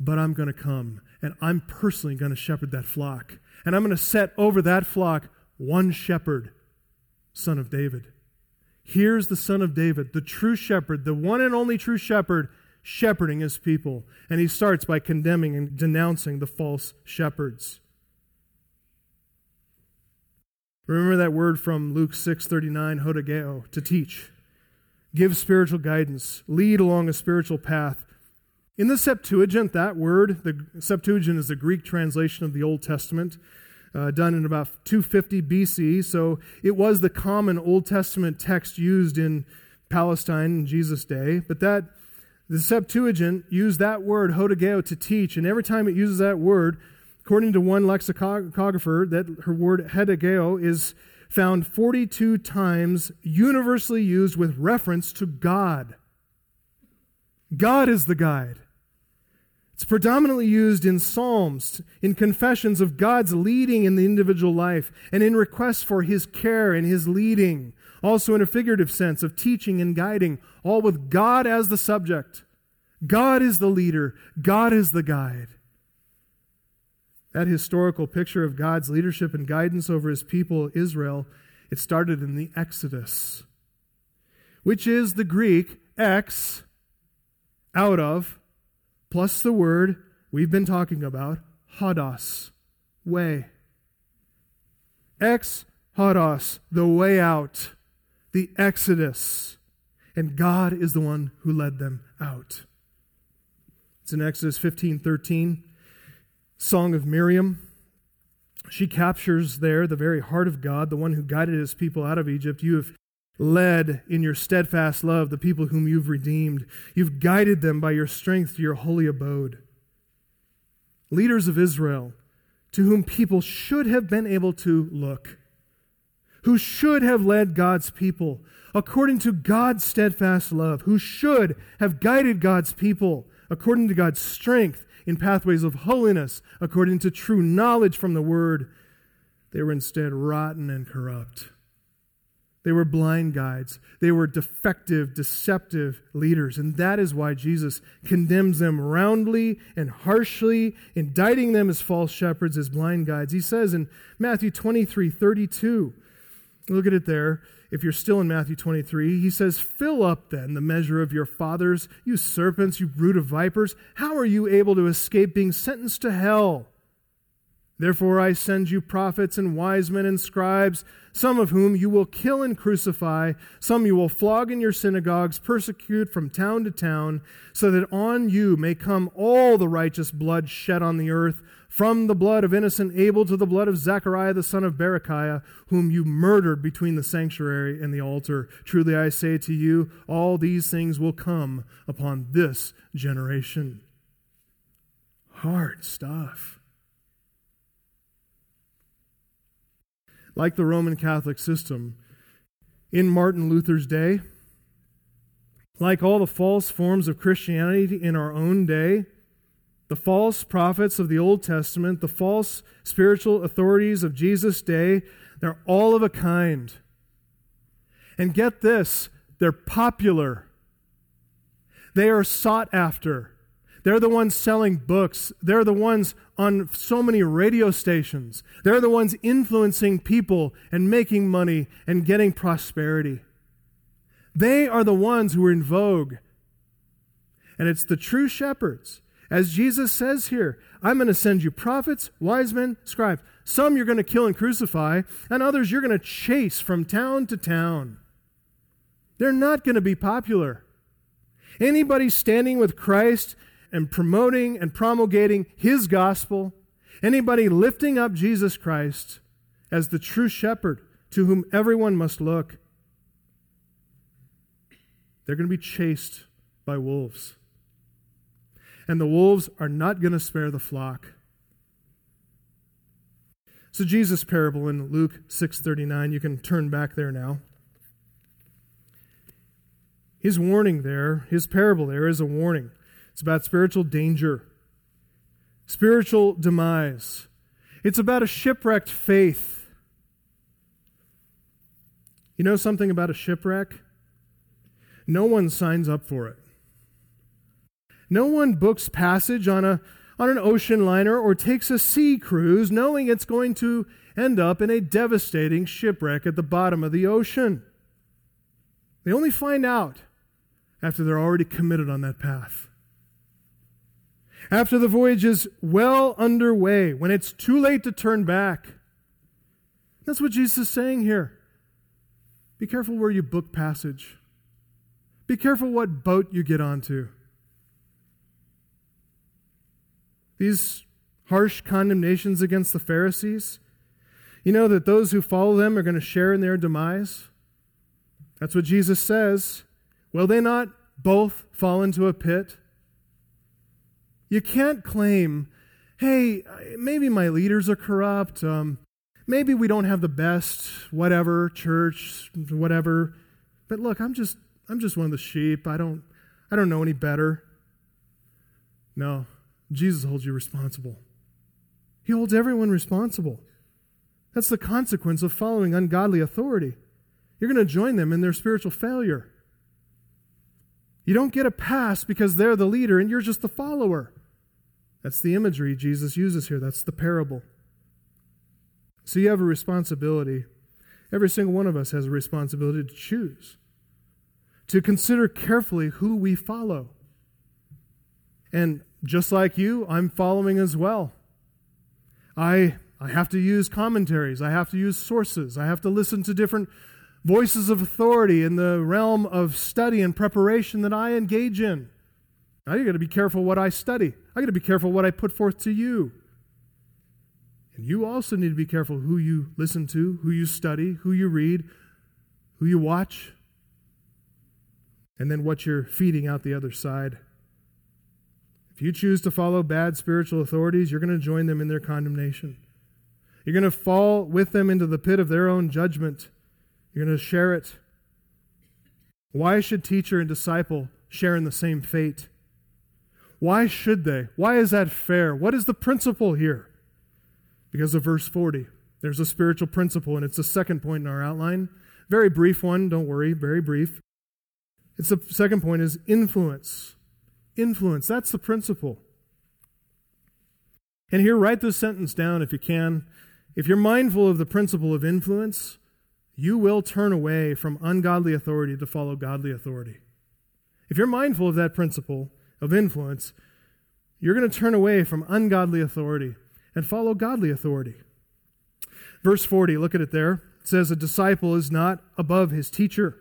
But I'm going to come, and I'm personally going to shepherd that flock. And I'm going to set over that flock one shepherd, son of David. Here's the son of David, the true shepherd, the one and only true shepherd, shepherding his people. And he starts by condemning and denouncing the false shepherds. Remember that word from Luke 6:39, hodegeo, to teach, give spiritual guidance, lead along a spiritual path. In the Septuagint, that word, the Septuagint is the Greek translation of the Old Testament, uh, done in about 250 BC. So it was the common Old Testament text used in Palestine in Jesus' day. But that the Septuagint used that word hodegeo to teach, and every time it uses that word, According to one lexicographer, that her word hodegeo is found 42 times universally used with reference to God. God is the guide. It's predominantly used in psalms, in confessions of God's leading in the individual life, and in requests for his care and his leading, also in a figurative sense of teaching and guiding, all with God as the subject. God is the leader, God is the guide. That historical picture of God's leadership and guidance over his people, Israel, it started in the Exodus, which is the Greek ex, out of, plus the word we've been talking about, hodos, way. Ex hodos, the way out, the Exodus. And God is the one who led them out. It's in Exodus 15 13. Song of Miriam. She captures there the very heart of God, the one who guided his people out of Egypt. You have led in your steadfast love the people whom you've redeemed. You've guided them by your strength to your holy abode. Leaders of Israel, to whom people should have been able to look, who should have led God's people according to God's steadfast love, who should have guided God's people according to God's strength in pathways of holiness according to true knowledge from the Word. They were instead rotten and corrupt. They were blind guides. They were defective, deceptive leaders. And that is why Jesus condemns them roundly and harshly, indicting them as false shepherds, as blind guides. He says in Matthew 23 32, look at it there if you're still in Matthew 23, he says, Fill up then the measure of your fathers, you serpents, you brood of vipers. How are you able to escape being sentenced to hell? Therefore I send you prophets and wise men and scribes, some of whom you will kill and crucify, some you will flog in your synagogues, persecute from town to town, so that on you may come all the righteous blood shed on the earth from the blood of innocent Abel to the blood of Zechariah the son of Berechiah, whom you murdered between the sanctuary and the altar. Truly I say to you, all these things will come upon this generation. Hard stuff. Like the Roman Catholic system, in Martin Luther's day, like all the false forms of Christianity in our own day, the false prophets of the Old Testament, the false spiritual authorities of Jesus' day, they're all of a kind. And get this, they're popular. They are sought after. They're the ones selling books. They're the ones on so many radio stations. They're the ones influencing people and making money and getting prosperity. They are the ones who are in vogue. And it's the true shepherds As Jesus says here, I'm going to send you prophets, wise men, scribes. Some you're going to kill and crucify, and others you're going to chase from town to town. They're not going to be popular. Anybody standing with Christ and promoting and promulgating his gospel, anybody lifting up Jesus Christ as the true shepherd to whom everyone must look, they're going to be chased by wolves. And the wolves are not going to spare the flock. So Jesus' parable in Luke 6:39, you can turn back there now. His warning there, his parable there is a warning. It's about spiritual danger, spiritual demise. It's about a shipwrecked faith. You know something about a shipwreck? No one signs up for it. No one books passage on, a, on an ocean liner or takes a sea cruise knowing it's going to end up in a devastating shipwreck at the bottom of the ocean. They only find out after they're already committed on that path. After the voyage is well underway, when it's too late to turn back. That's what Jesus is saying here. Be careful where you book passage. Be careful what boat you get onto. These harsh condemnations against the Pharisees, you know that those who follow them are going to share in their demise? That's what Jesus says. Will they not both fall into a pit? You can't claim, hey, maybe my leaders are corrupt. Um, maybe we don't have the best, whatever, church, whatever. But look, I'm just I'm just one of the sheep. I don't, I don't know any better. No, Jesus holds you responsible. He holds everyone responsible. That's the consequence of following ungodly authority. You're going to join them in their spiritual failure. You don't get a pass because they're the leader and you're just the follower. That's the imagery Jesus uses here. That's the parable. So you have a responsibility. Every single one of us has a responsibility to choose to consider carefully who we follow. And just like you, I'm following as well. I, I have to use commentaries, I have to use sources, I have to listen to different voices of authority in the realm of study and preparation that I engage in. I got to be careful what I study. I got to be careful what I put forth to you. And you also need to be careful who you listen to, who you study, who you read, who you watch, and then what you're feeding out the other side. If you choose to follow bad spiritual authorities, you're going to join them in their condemnation. You're going to fall with them into the pit of their own judgment. You're going to share it. Why should teacher and disciple share in the same fate? Why should they? Why is that fair? What is the principle here? Because of verse 40. There's a spiritual principle, and it's the second point in our outline. Very brief one, don't worry, very brief. It's the second point is influence. Influence. That's the principle. And here, write this sentence down if you can. If you're mindful of the principle of influence, you will turn away from ungodly authority to follow godly authority. If you're mindful of that principle of influence, you're going to turn away from ungodly authority and follow godly authority. Verse 40, look at it there. It says, A disciple is not above his teacher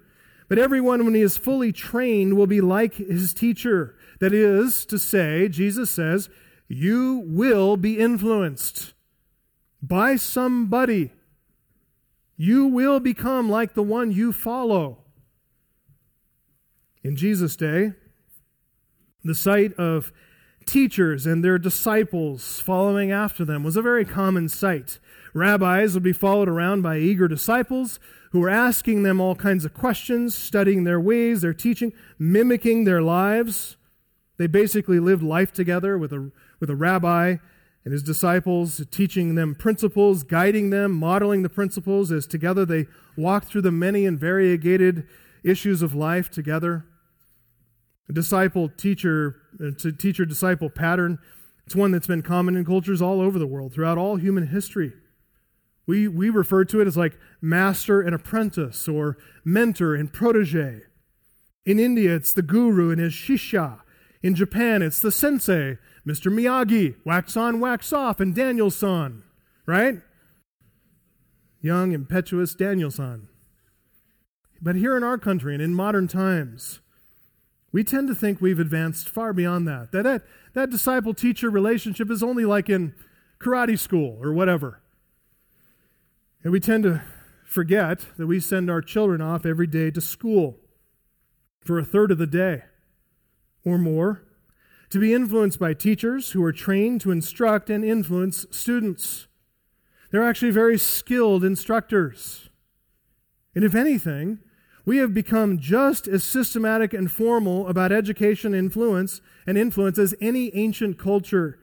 but everyone, when he is fully trained, will be like his teacher. That is to say, Jesus says, you will be influenced by somebody. You will become like the one you follow. In Jesus' day, the sight of teachers and their disciples following after them was a very common sight. Rabbis would be followed around by eager disciples who were asking them all kinds of questions, studying their ways, their teaching, mimicking their lives. They basically lived life together with a, with a rabbi and his disciples, teaching them principles, guiding them, modeling the principles as together they walked through the many and variegated issues of life together. Disciple teacher, uh, it's a teacher disciple pattern. It's one that's been common in cultures all over the world, throughout all human history. We, we refer to it as like master and apprentice or mentor and protege. In India, it's the guru and his shishya. In Japan, it's the sensei, Mr. Miyagi, wax on, wax off, and Daniel-san, right? Young, impetuous Daniel-san. But here in our country and in modern times, we tend to think we've advanced far beyond that. That, that, that disciple teacher relationship is only like in karate school or whatever. And we tend to forget that we send our children off every day to school for a third of the day or more to be influenced by teachers who are trained to instruct and influence students. They're actually very skilled instructors. And if anything, we have become just as systematic and formal about education influence and influence as any ancient culture,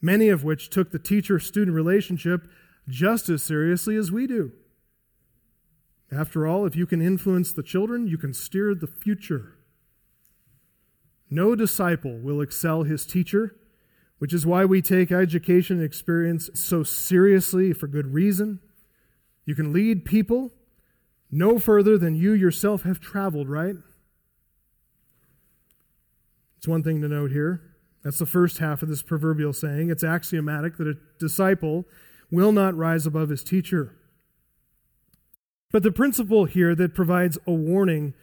many of which took the teacher student relationship just as seriously as we do. After all, if you can influence the children, you can steer the future. No disciple will excel his teacher, which is why we take education and experience so seriously for good reason. You can lead people no further than you yourself have traveled, right? It's one thing to note here. That's the first half of this proverbial saying. It's axiomatic that a disciple will not rise above his teacher. But the principle here that provides a warning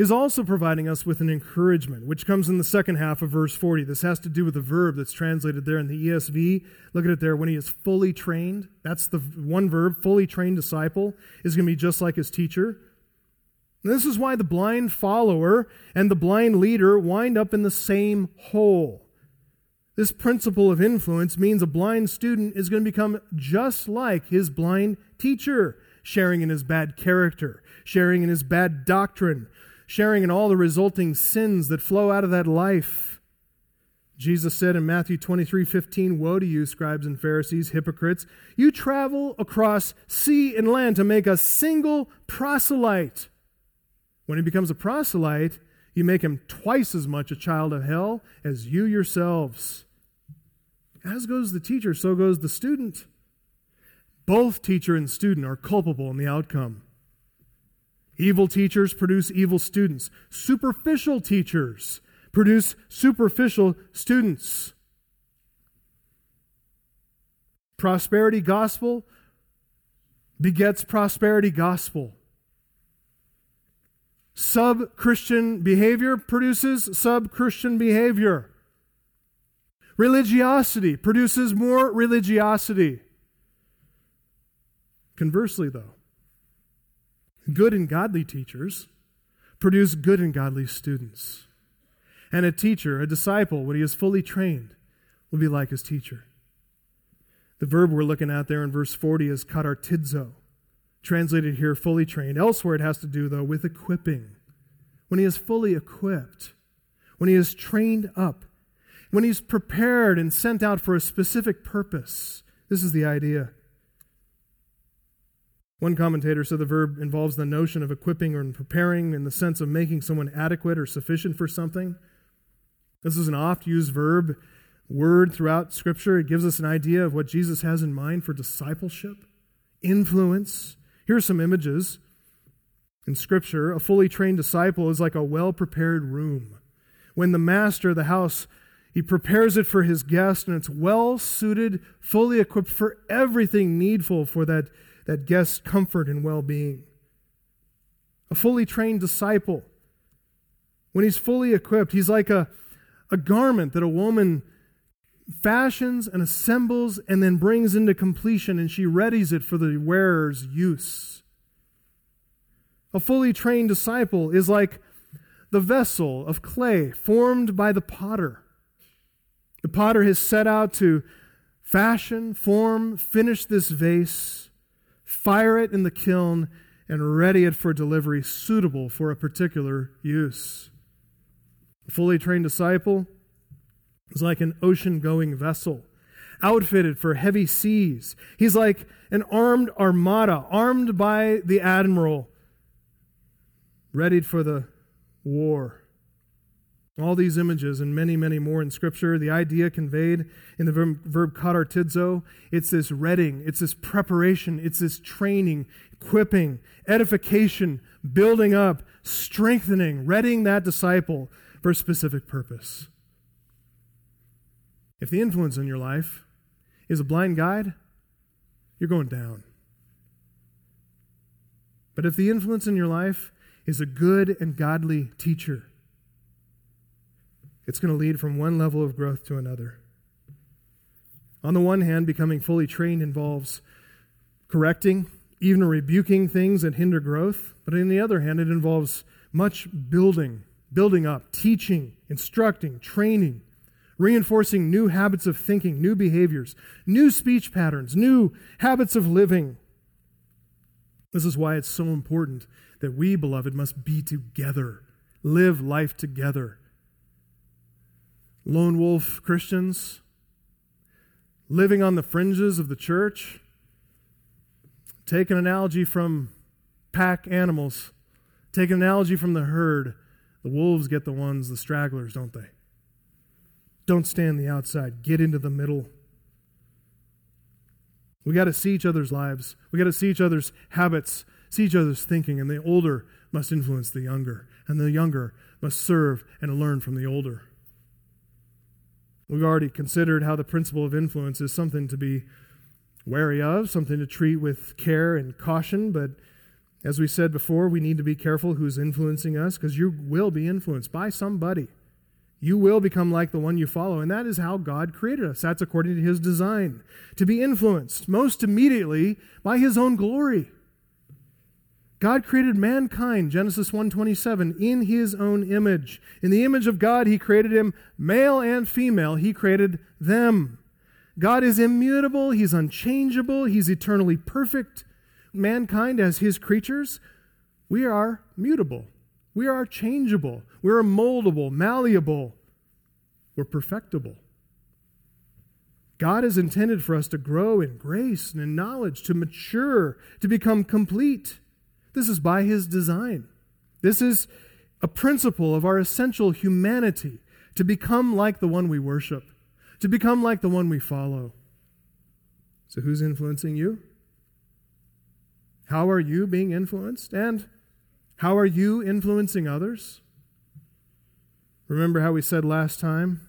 is also providing us with an encouragement, which comes in the second half of verse 40. This has to do with the verb that's translated there in the ESV. Look at it there. When he is fully trained, that's the one verb, fully trained disciple, is going to be just like his teacher. This is why the blind follower and the blind leader wind up in the same hole. This principle of influence means a blind student is going to become just like his blind teacher, sharing in his bad character, sharing in his bad doctrine, sharing in all the resulting sins that flow out of that life. Jesus said in Matthew 23 15, Woe to you, scribes and Pharisees, hypocrites! You travel across sea and land to make a single proselyte. When he becomes a proselyte, you make him twice as much a child of hell as you yourselves. As goes the teacher, so goes the student. Both teacher and student are culpable in the outcome. Evil teachers produce evil students. Superficial teachers produce superficial students. Prosperity gospel begets prosperity gospel. Sub Christian behavior produces sub Christian behavior. Religiosity produces more religiosity. Conversely, though, Good and godly teachers produce good and godly students. And a teacher, a disciple, when he is fully trained, will be like his teacher. The verb we're looking at there in verse 40 is katartidzo, translated here fully trained. Elsewhere it has to do, though, with equipping. When he is fully equipped, when he is trained up, when he's prepared and sent out for a specific purpose. This is the idea. One commentator said the verb involves the notion of equipping or preparing in the sense of making someone adequate or sufficient for something. This is an oft used verb, word throughout Scripture. It gives us an idea of what Jesus has in mind for discipleship, influence. Here are some images in Scripture. A fully trained disciple is like a well prepared room. When the master of the house he prepares it for his guest, and it's well suited, fully equipped for everything needful for that that guest's comfort and well being. A fully trained disciple, when he's fully equipped, he's like a, a garment that a woman fashions and assembles and then brings into completion, and she readies it for the wearer's use. A fully trained disciple is like the vessel of clay formed by the potter. The potter has set out to fashion, form, finish this vase fire it in the kiln, and ready it for delivery suitable for a particular use. A fully trained disciple is like an ocean going vessel, outfitted for heavy seas. He's like an armed armada, armed by the admiral, readied for the war. All these images and many, many more in Scripture, the idea conveyed in the verb, verb katartidzo, it's this reading, it's this preparation, it's this training, equipping, edification, building up, strengthening, readying that disciple for a specific purpose. If the influence in your life is a blind guide, you're going down. But if the influence in your life is a good and godly teacher, it's going to lead from one level of growth to another. On the one hand, becoming fully trained involves correcting, even rebuking things that hinder growth. But on the other hand, it involves much building, building up, teaching, instructing, training, reinforcing new habits of thinking, new behaviors, new speech patterns, new habits of living. This is why it's so important that we, beloved, must be together, live life together. Lone wolf Christians, living on the fringes of the church, take an analogy from pack animals, take an analogy from the herd. The wolves get the ones, the stragglers, don't they? Don't stand the outside, get into the middle. We got to see each other's lives. We got to see each other's habits, see each other's thinking, and the older must influence the younger, and the younger must serve and learn from the older. We've already considered how the principle of influence is something to be wary of, something to treat with care and caution, but as we said before, we need to be careful who's influencing us because you will be influenced by somebody. You will become like the one you follow, and that is how God created us. That's according to his design. To be influenced most immediately by his own glory. God created mankind, Genesis 1:27, in his own image. In the image of God he created him male and female. He created them. God is immutable, he's unchangeable, he's eternally perfect. Mankind as his creatures, we are mutable. We are changeable. We're moldable, malleable. We're perfectible. God has intended for us to grow in grace and in knowledge, to mature, to become complete. This is by His design. This is a principle of our essential humanity to become like the one we worship, to become like the one we follow. So, who's influencing you? How are you being influenced? And how are you influencing others? Remember how we said last time?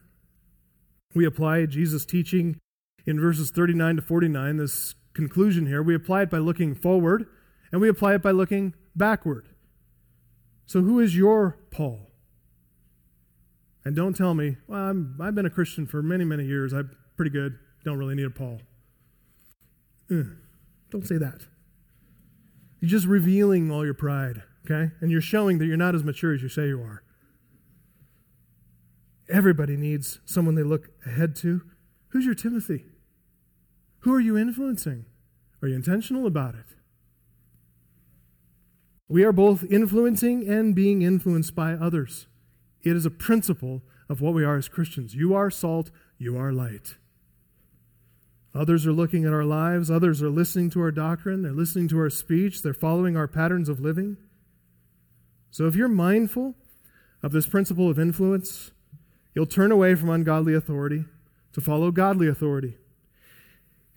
We apply Jesus' teaching in verses 39 to 49, this conclusion here. We apply it by looking forward and we apply it by looking backward. So, who is your Paul? And don't tell me, well, I'm, I've been a Christian for many, many years. I'm pretty good. Don't really need a Paul. Ugh. Don't say that. You're just revealing all your pride, okay? And you're showing that you're not as mature as you say you are. Everybody needs someone they look ahead to. Who's your Timothy? Who are you influencing? Are you intentional about it? We are both influencing and being influenced by others. It is a principle of what we are as Christians. You are salt, you are light. Others are looking at our lives, others are listening to our doctrine, they're listening to our speech, they're following our patterns of living. So if you're mindful of this principle of influence, you'll turn away from ungodly authority to follow godly authority.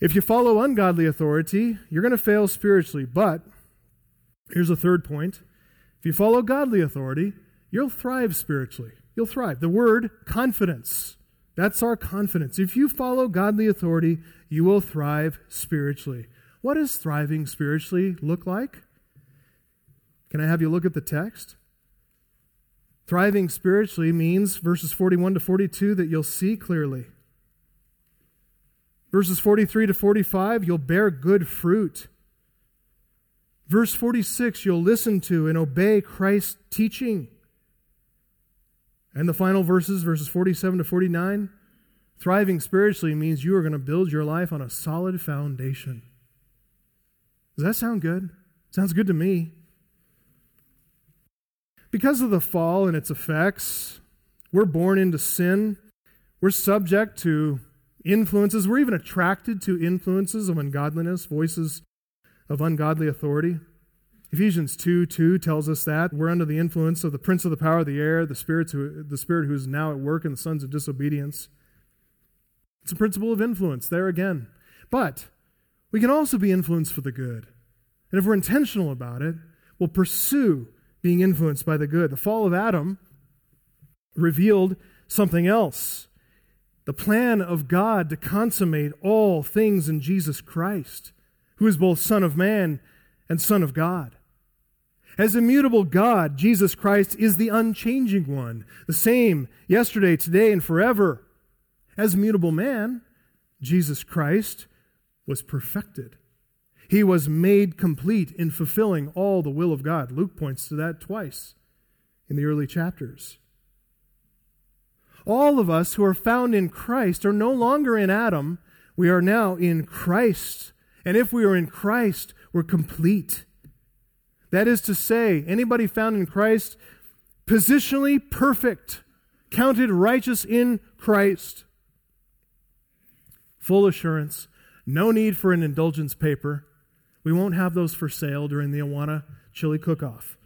If you follow ungodly authority, you're going to fail spiritually, but Here's a third point. If you follow godly authority, you'll thrive spiritually. You'll thrive. The word confidence. That's our confidence. If you follow godly authority, you will thrive spiritually. What does thriving spiritually look like? Can I have you look at the text? Thriving spiritually means verses 41 to 42 that you'll see clearly. Verses 43 to 45, you'll bear good fruit. Verse 46, you'll listen to and obey Christ's teaching. And the final verses, verses 47 to 49, thriving spiritually means you are going to build your life on a solid foundation. Does that sound good? Sounds good to me. Because of the fall and its effects, we're born into sin. We're subject to influences. We're even attracted to influences of ungodliness, voices of ungodly authority. Ephesians 2 2 tells us that we're under the influence of the prince of the power of the air, the, spirits who, the spirit who is now at work in the sons of disobedience. It's a principle of influence there again. But we can also be influenced for the good. And if we're intentional about it, we'll pursue being influenced by the good. The fall of Adam revealed something else. the plan of God to consummate all things in Jesus Christ, who is both Son of Man and Son of God. As immutable God, Jesus Christ is the unchanging one, the same yesterday, today, and forever. As mutable man, Jesus Christ was perfected. He was made complete in fulfilling all the will of God. Luke points to that twice in the early chapters. All of us who are found in Christ are no longer in Adam. We are now in Christ. And if we are in Christ, we're complete. That is to say, anybody found in Christ, positionally perfect, counted righteous in Christ. Full assurance, no need for an indulgence paper. We won't have those for sale during the Awana chili cook off.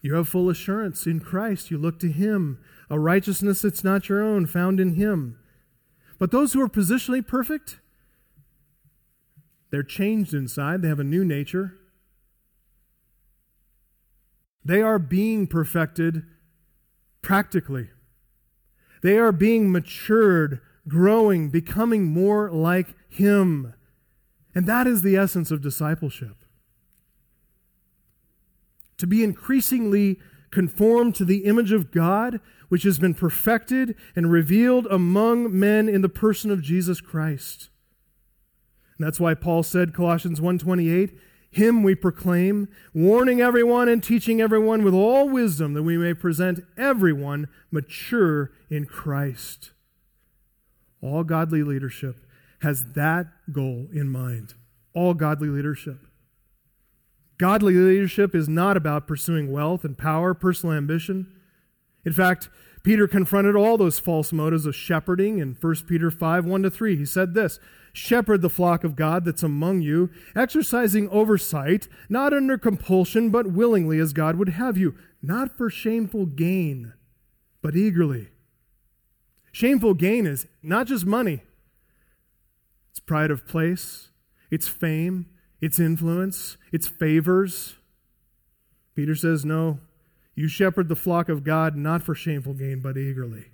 You have full assurance in Christ. You look to Him, a righteousness that's not your own, found in Him. But those who are positionally perfect, they're changed inside. They have a new nature. They are being perfected practically. They are being matured, growing, becoming more like Him. And that is the essence of discipleship to be increasingly conformed to the image of God, which has been perfected and revealed among men in the person of Jesus Christ. And that's why Paul said Colossians 1:28, him we proclaim, warning everyone and teaching everyone with all wisdom that we may present everyone mature in Christ. All godly leadership has that goal in mind. All godly leadership. Godly leadership is not about pursuing wealth and power, personal ambition. In fact, Peter confronted all those false motives of shepherding in 1 Peter 5 1 to 3. He said this Shepherd the flock of God that's among you, exercising oversight, not under compulsion, but willingly as God would have you, not for shameful gain, but eagerly. Shameful gain is not just money, it's pride of place, it's fame, its influence, its favors. Peter says, No, you shepherd the flock of God not for shameful gain, but eagerly.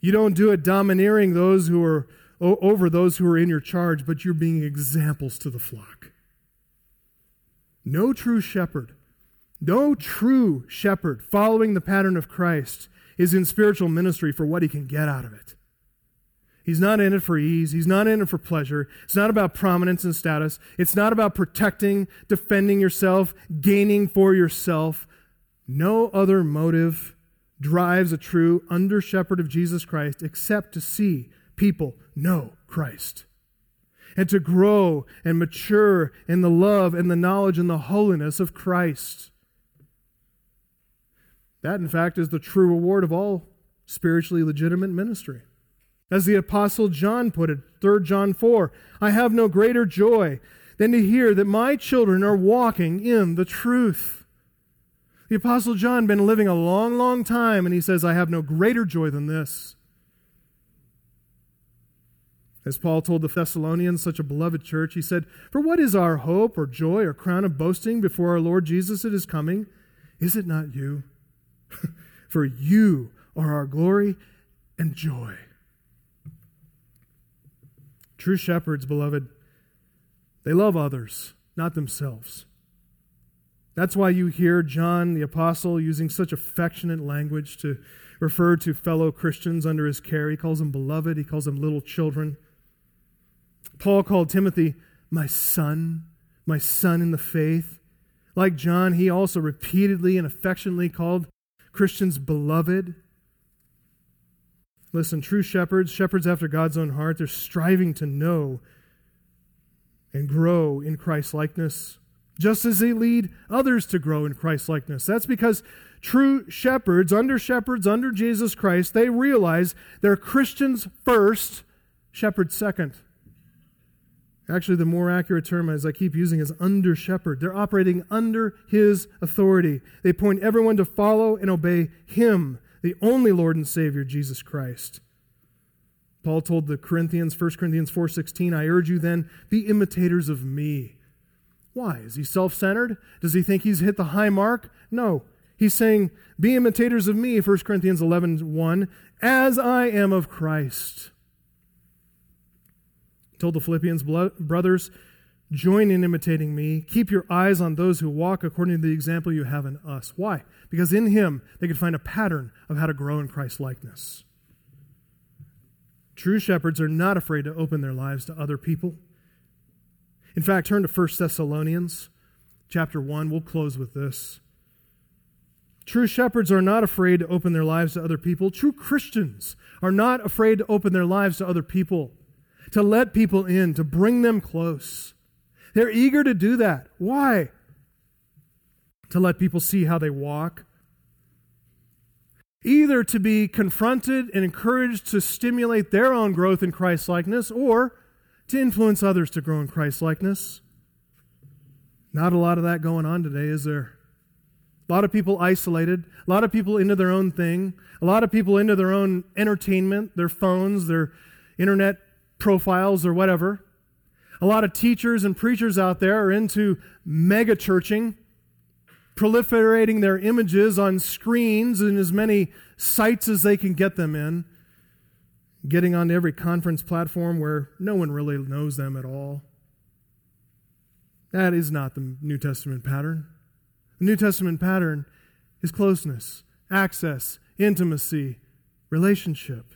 You don't do it domineering those who are over those who are in your charge, but you're being examples to the flock. No true shepherd, no true shepherd following the pattern of Christ is in spiritual ministry for what he can get out of it. He's not in it for ease. He's not in it for pleasure. It's not about prominence and status. It's not about protecting, defending yourself, gaining for yourself. No other motive drives a true under shepherd of Jesus Christ except to see people know Christ and to grow and mature in the love and the knowledge and the holiness of Christ. That, in fact, is the true reward of all spiritually legitimate ministry. As the Apostle John put it, 3 John 4 I have no greater joy than to hear that my children are walking in the truth. The Apostle John been living a long, long time, and he says, I have no greater joy than this. As Paul told the Thessalonians, such a beloved church, he said, For what is our hope or joy or crown of boasting before our Lord Jesus at his coming? Is it not you? For you are our glory and joy. True shepherds, beloved, they love others, not themselves. That's why you hear John the Apostle using such affectionate language to refer to fellow Christians under his care. He calls them beloved, he calls them little children. Paul called Timothy my son, my son in the faith. Like John, he also repeatedly and affectionately called Christians beloved. Listen, true shepherds, shepherds after God's own heart, they're striving to know and grow in Christ likeness, just as they lead others to grow in Christ likeness. That's because true shepherds, under shepherds, under Jesus Christ, they realize they're Christians first, shepherds second. Actually, the more accurate term, as I keep using, is under shepherd. They're operating under his authority. They point everyone to follow and obey him the only Lord and Savior, Jesus Christ. Paul told the Corinthians, 1 Corinthians 4:16, I urge you then, be imitators of me. Why? Is he self-centered? Does he think he's hit the high mark? No. He's saying, Be imitators of me, 1 Corinthians 11 1, as I am of Christ. Told the Philippians, brothers, join in imitating me. Keep your eyes on those who walk according to the example you have in us. Why? Because in him they could find a pattern of how to grow in Christ likeness. True shepherds are not afraid to open their lives to other people. In fact, turn to 1 Thessalonians chapter 1. We'll close with this. True shepherds are not afraid to open their lives to other people. True Christians are not afraid to open their lives to other people, to let people in, to bring them close. They're eager to do that. Why? To let people see how they walk. Either to be confronted and encouraged to stimulate their own growth in Christ likeness, or to influence others to grow in Christ likeness. Not a lot of that going on today, is there? A lot of people isolated, a lot of people into their own thing, a lot of people into their own entertainment, their phones, their internet profiles, or whatever. A lot of teachers and preachers out there are into mega churching, proliferating their images on screens and as many sites as they can get them in, getting onto every conference platform where no one really knows them at all. That is not the New Testament pattern. The New Testament pattern is closeness, access, intimacy, relationship.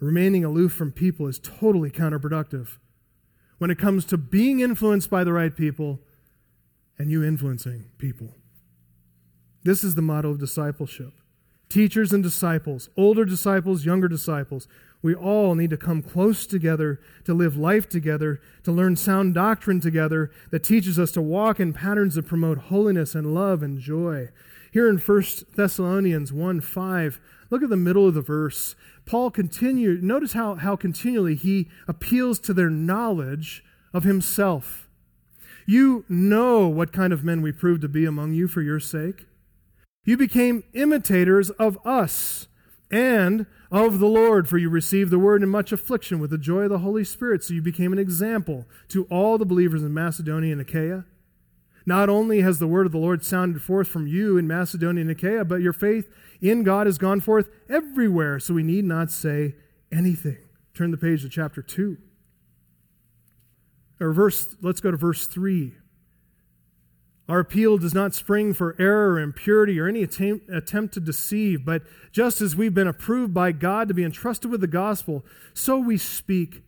Remaining aloof from people is totally counterproductive when it comes to being influenced by the right people and you influencing people. This is the model of discipleship. Teachers and disciples, older disciples, younger disciples, we all need to come close together to live life together, to learn sound doctrine together that teaches us to walk in patterns that promote holiness and love and joy. Here in 1 Thessalonians 1 5, look at the middle of the verse. Paul continued, notice how, how continually he appeals to their knowledge of himself. You know what kind of men we proved to be among you for your sake. You became imitators of us and of the Lord, for you received the word in much affliction with the joy of the Holy Spirit. So you became an example to all the believers in Macedonia and Achaia. Not only has the word of the Lord sounded forth from you in Macedonia and Achaia, but your faith in God has gone forth everywhere, so we need not say anything. Turn the page to chapter 2. Or verse, let's go to verse 3. Our appeal does not spring for error or impurity or any attempt, attempt, to deceive, but just as we've been approved by God to be entrusted with the gospel, so we speak,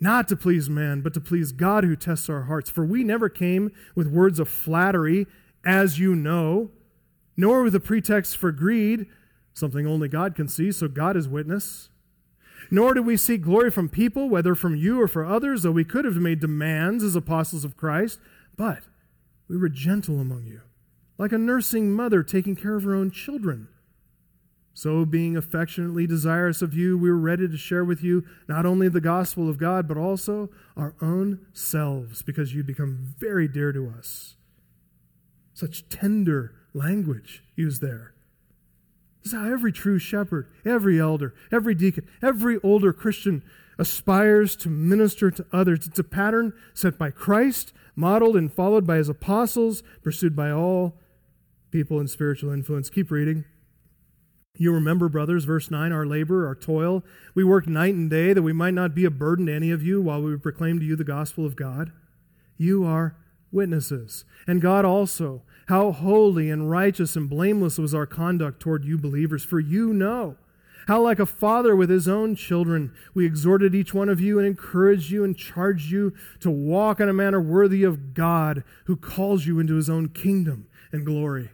not to please man, but to please God who tests our hearts. For we never came with words of flattery, as you know, nor with a pretext for greed, something only God can see, so God is witness. Nor did we seek glory from people, whether from you or for others, though we could have made demands as apostles of Christ, but we were gentle among you, like a nursing mother taking care of her own children. So, being affectionately desirous of you, we were ready to share with you not only the gospel of God, but also our own selves, because you'd become very dear to us. Such tender language used there. This is how every true shepherd, every elder, every deacon, every older Christian aspires to minister to others. It's a pattern set by Christ, modeled and followed by his apostles, pursued by all people in spiritual influence. Keep reading. You remember, brothers, verse 9, our labor, our toil. We work night and day that we might not be a burden to any of you while we proclaim to you the gospel of God. You are witnesses, and God also, how holy and righteous and blameless was our conduct toward you believers, for you know how, like a father with his own children, we exhorted each one of you and encouraged you and charged you to walk in a manner worthy of God who calls you into his own kingdom and glory.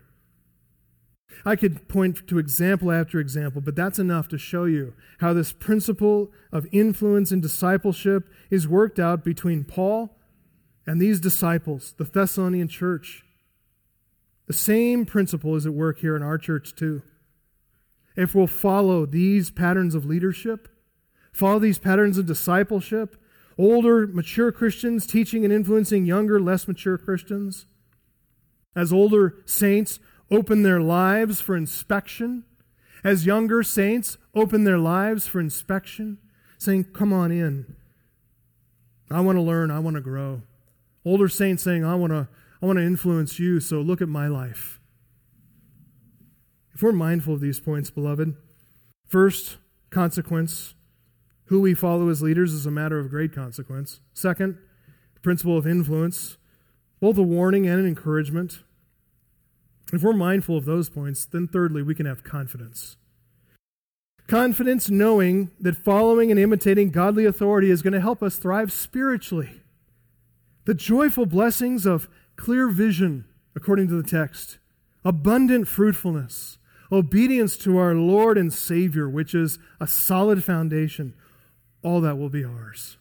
I could point to example after example, but that's enough to show you how this principle of influence and discipleship is worked out between Paul and these disciples, the Thessalonian church. The same principle is at work here in our church, too if we'll follow these patterns of leadership, follow these patterns of discipleship, older, mature Christians teaching and influencing younger, less mature Christians, as older saints open their lives for inspection, as younger saints open their lives for inspection, saying, Come on in. I want to learn, I want to grow. Older saints saying, I want to I want to influence you, so look at my life. If we're mindful of these points, beloved, first, consequence. Who we follow as leaders is a matter of great consequence. Second, the principle of influence, both a warning and an encouragement. If we're mindful of those points, then thirdly, we can have confidence. Confidence knowing that following and imitating godly authority is going to help us thrive spiritually. The joyful blessings of clear vision, according to the text, abundant fruitfulness, obedience to our Lord and Savior, which is a solid foundation, all that will be ours.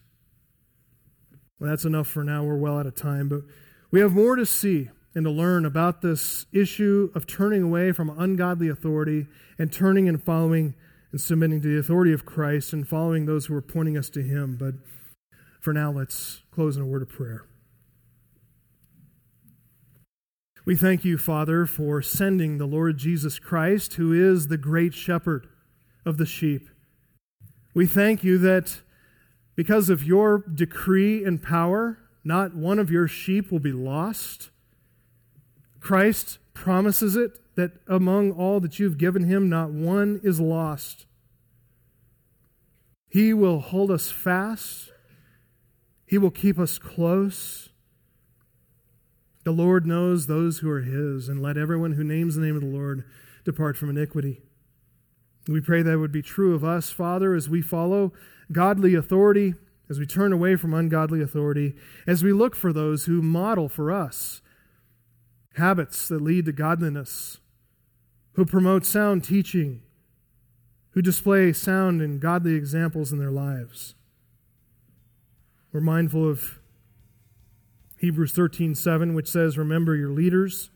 Well, that's enough for now. We're well out of time, but we have more to see and to learn about this issue of turning away from ungodly authority and turning and following and submitting to the authority of Christ and following those who are pointing us to Him. But for now, let's close in a word of prayer. We thank you, Father, for sending the Lord Jesus Christ, who is the great shepherd of the sheep. We thank you that because of your decree and power, not one of your sheep will be lost. Christ promises it that among all that you've given him, not one is lost. He will hold us fast, He will keep us close. The Lord knows those who are His, and let everyone who names the name of the Lord depart from iniquity. We pray that would be true of us, Father, as we follow godly authority, as we turn away from ungodly authority, as we look for those who model for us habits that lead to godliness, who promote sound teaching, who display sound and godly examples in their lives. We're mindful of Hebrews 13:7 which says remember your leaders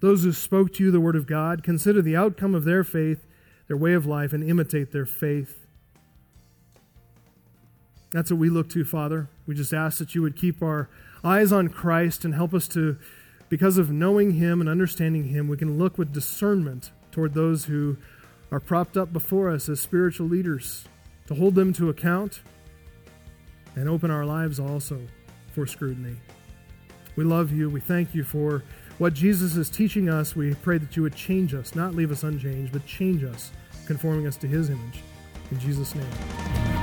those who spoke to you the word of God. Consider the outcome of their faith their way of life and imitate their faith. That's what we look to father. We just ask that you would keep our eyes on Christ and help us to because of knowing Him and understanding Him, we can look with discernment toward those who are propped up before us as spiritual leaders, to hold them to account and open our lives also for scrutiny. We love you. We thank you for what Jesus is teaching us. We pray that you would change us, not leave us unchanged, but change us, conforming us to His image. In Jesus' name.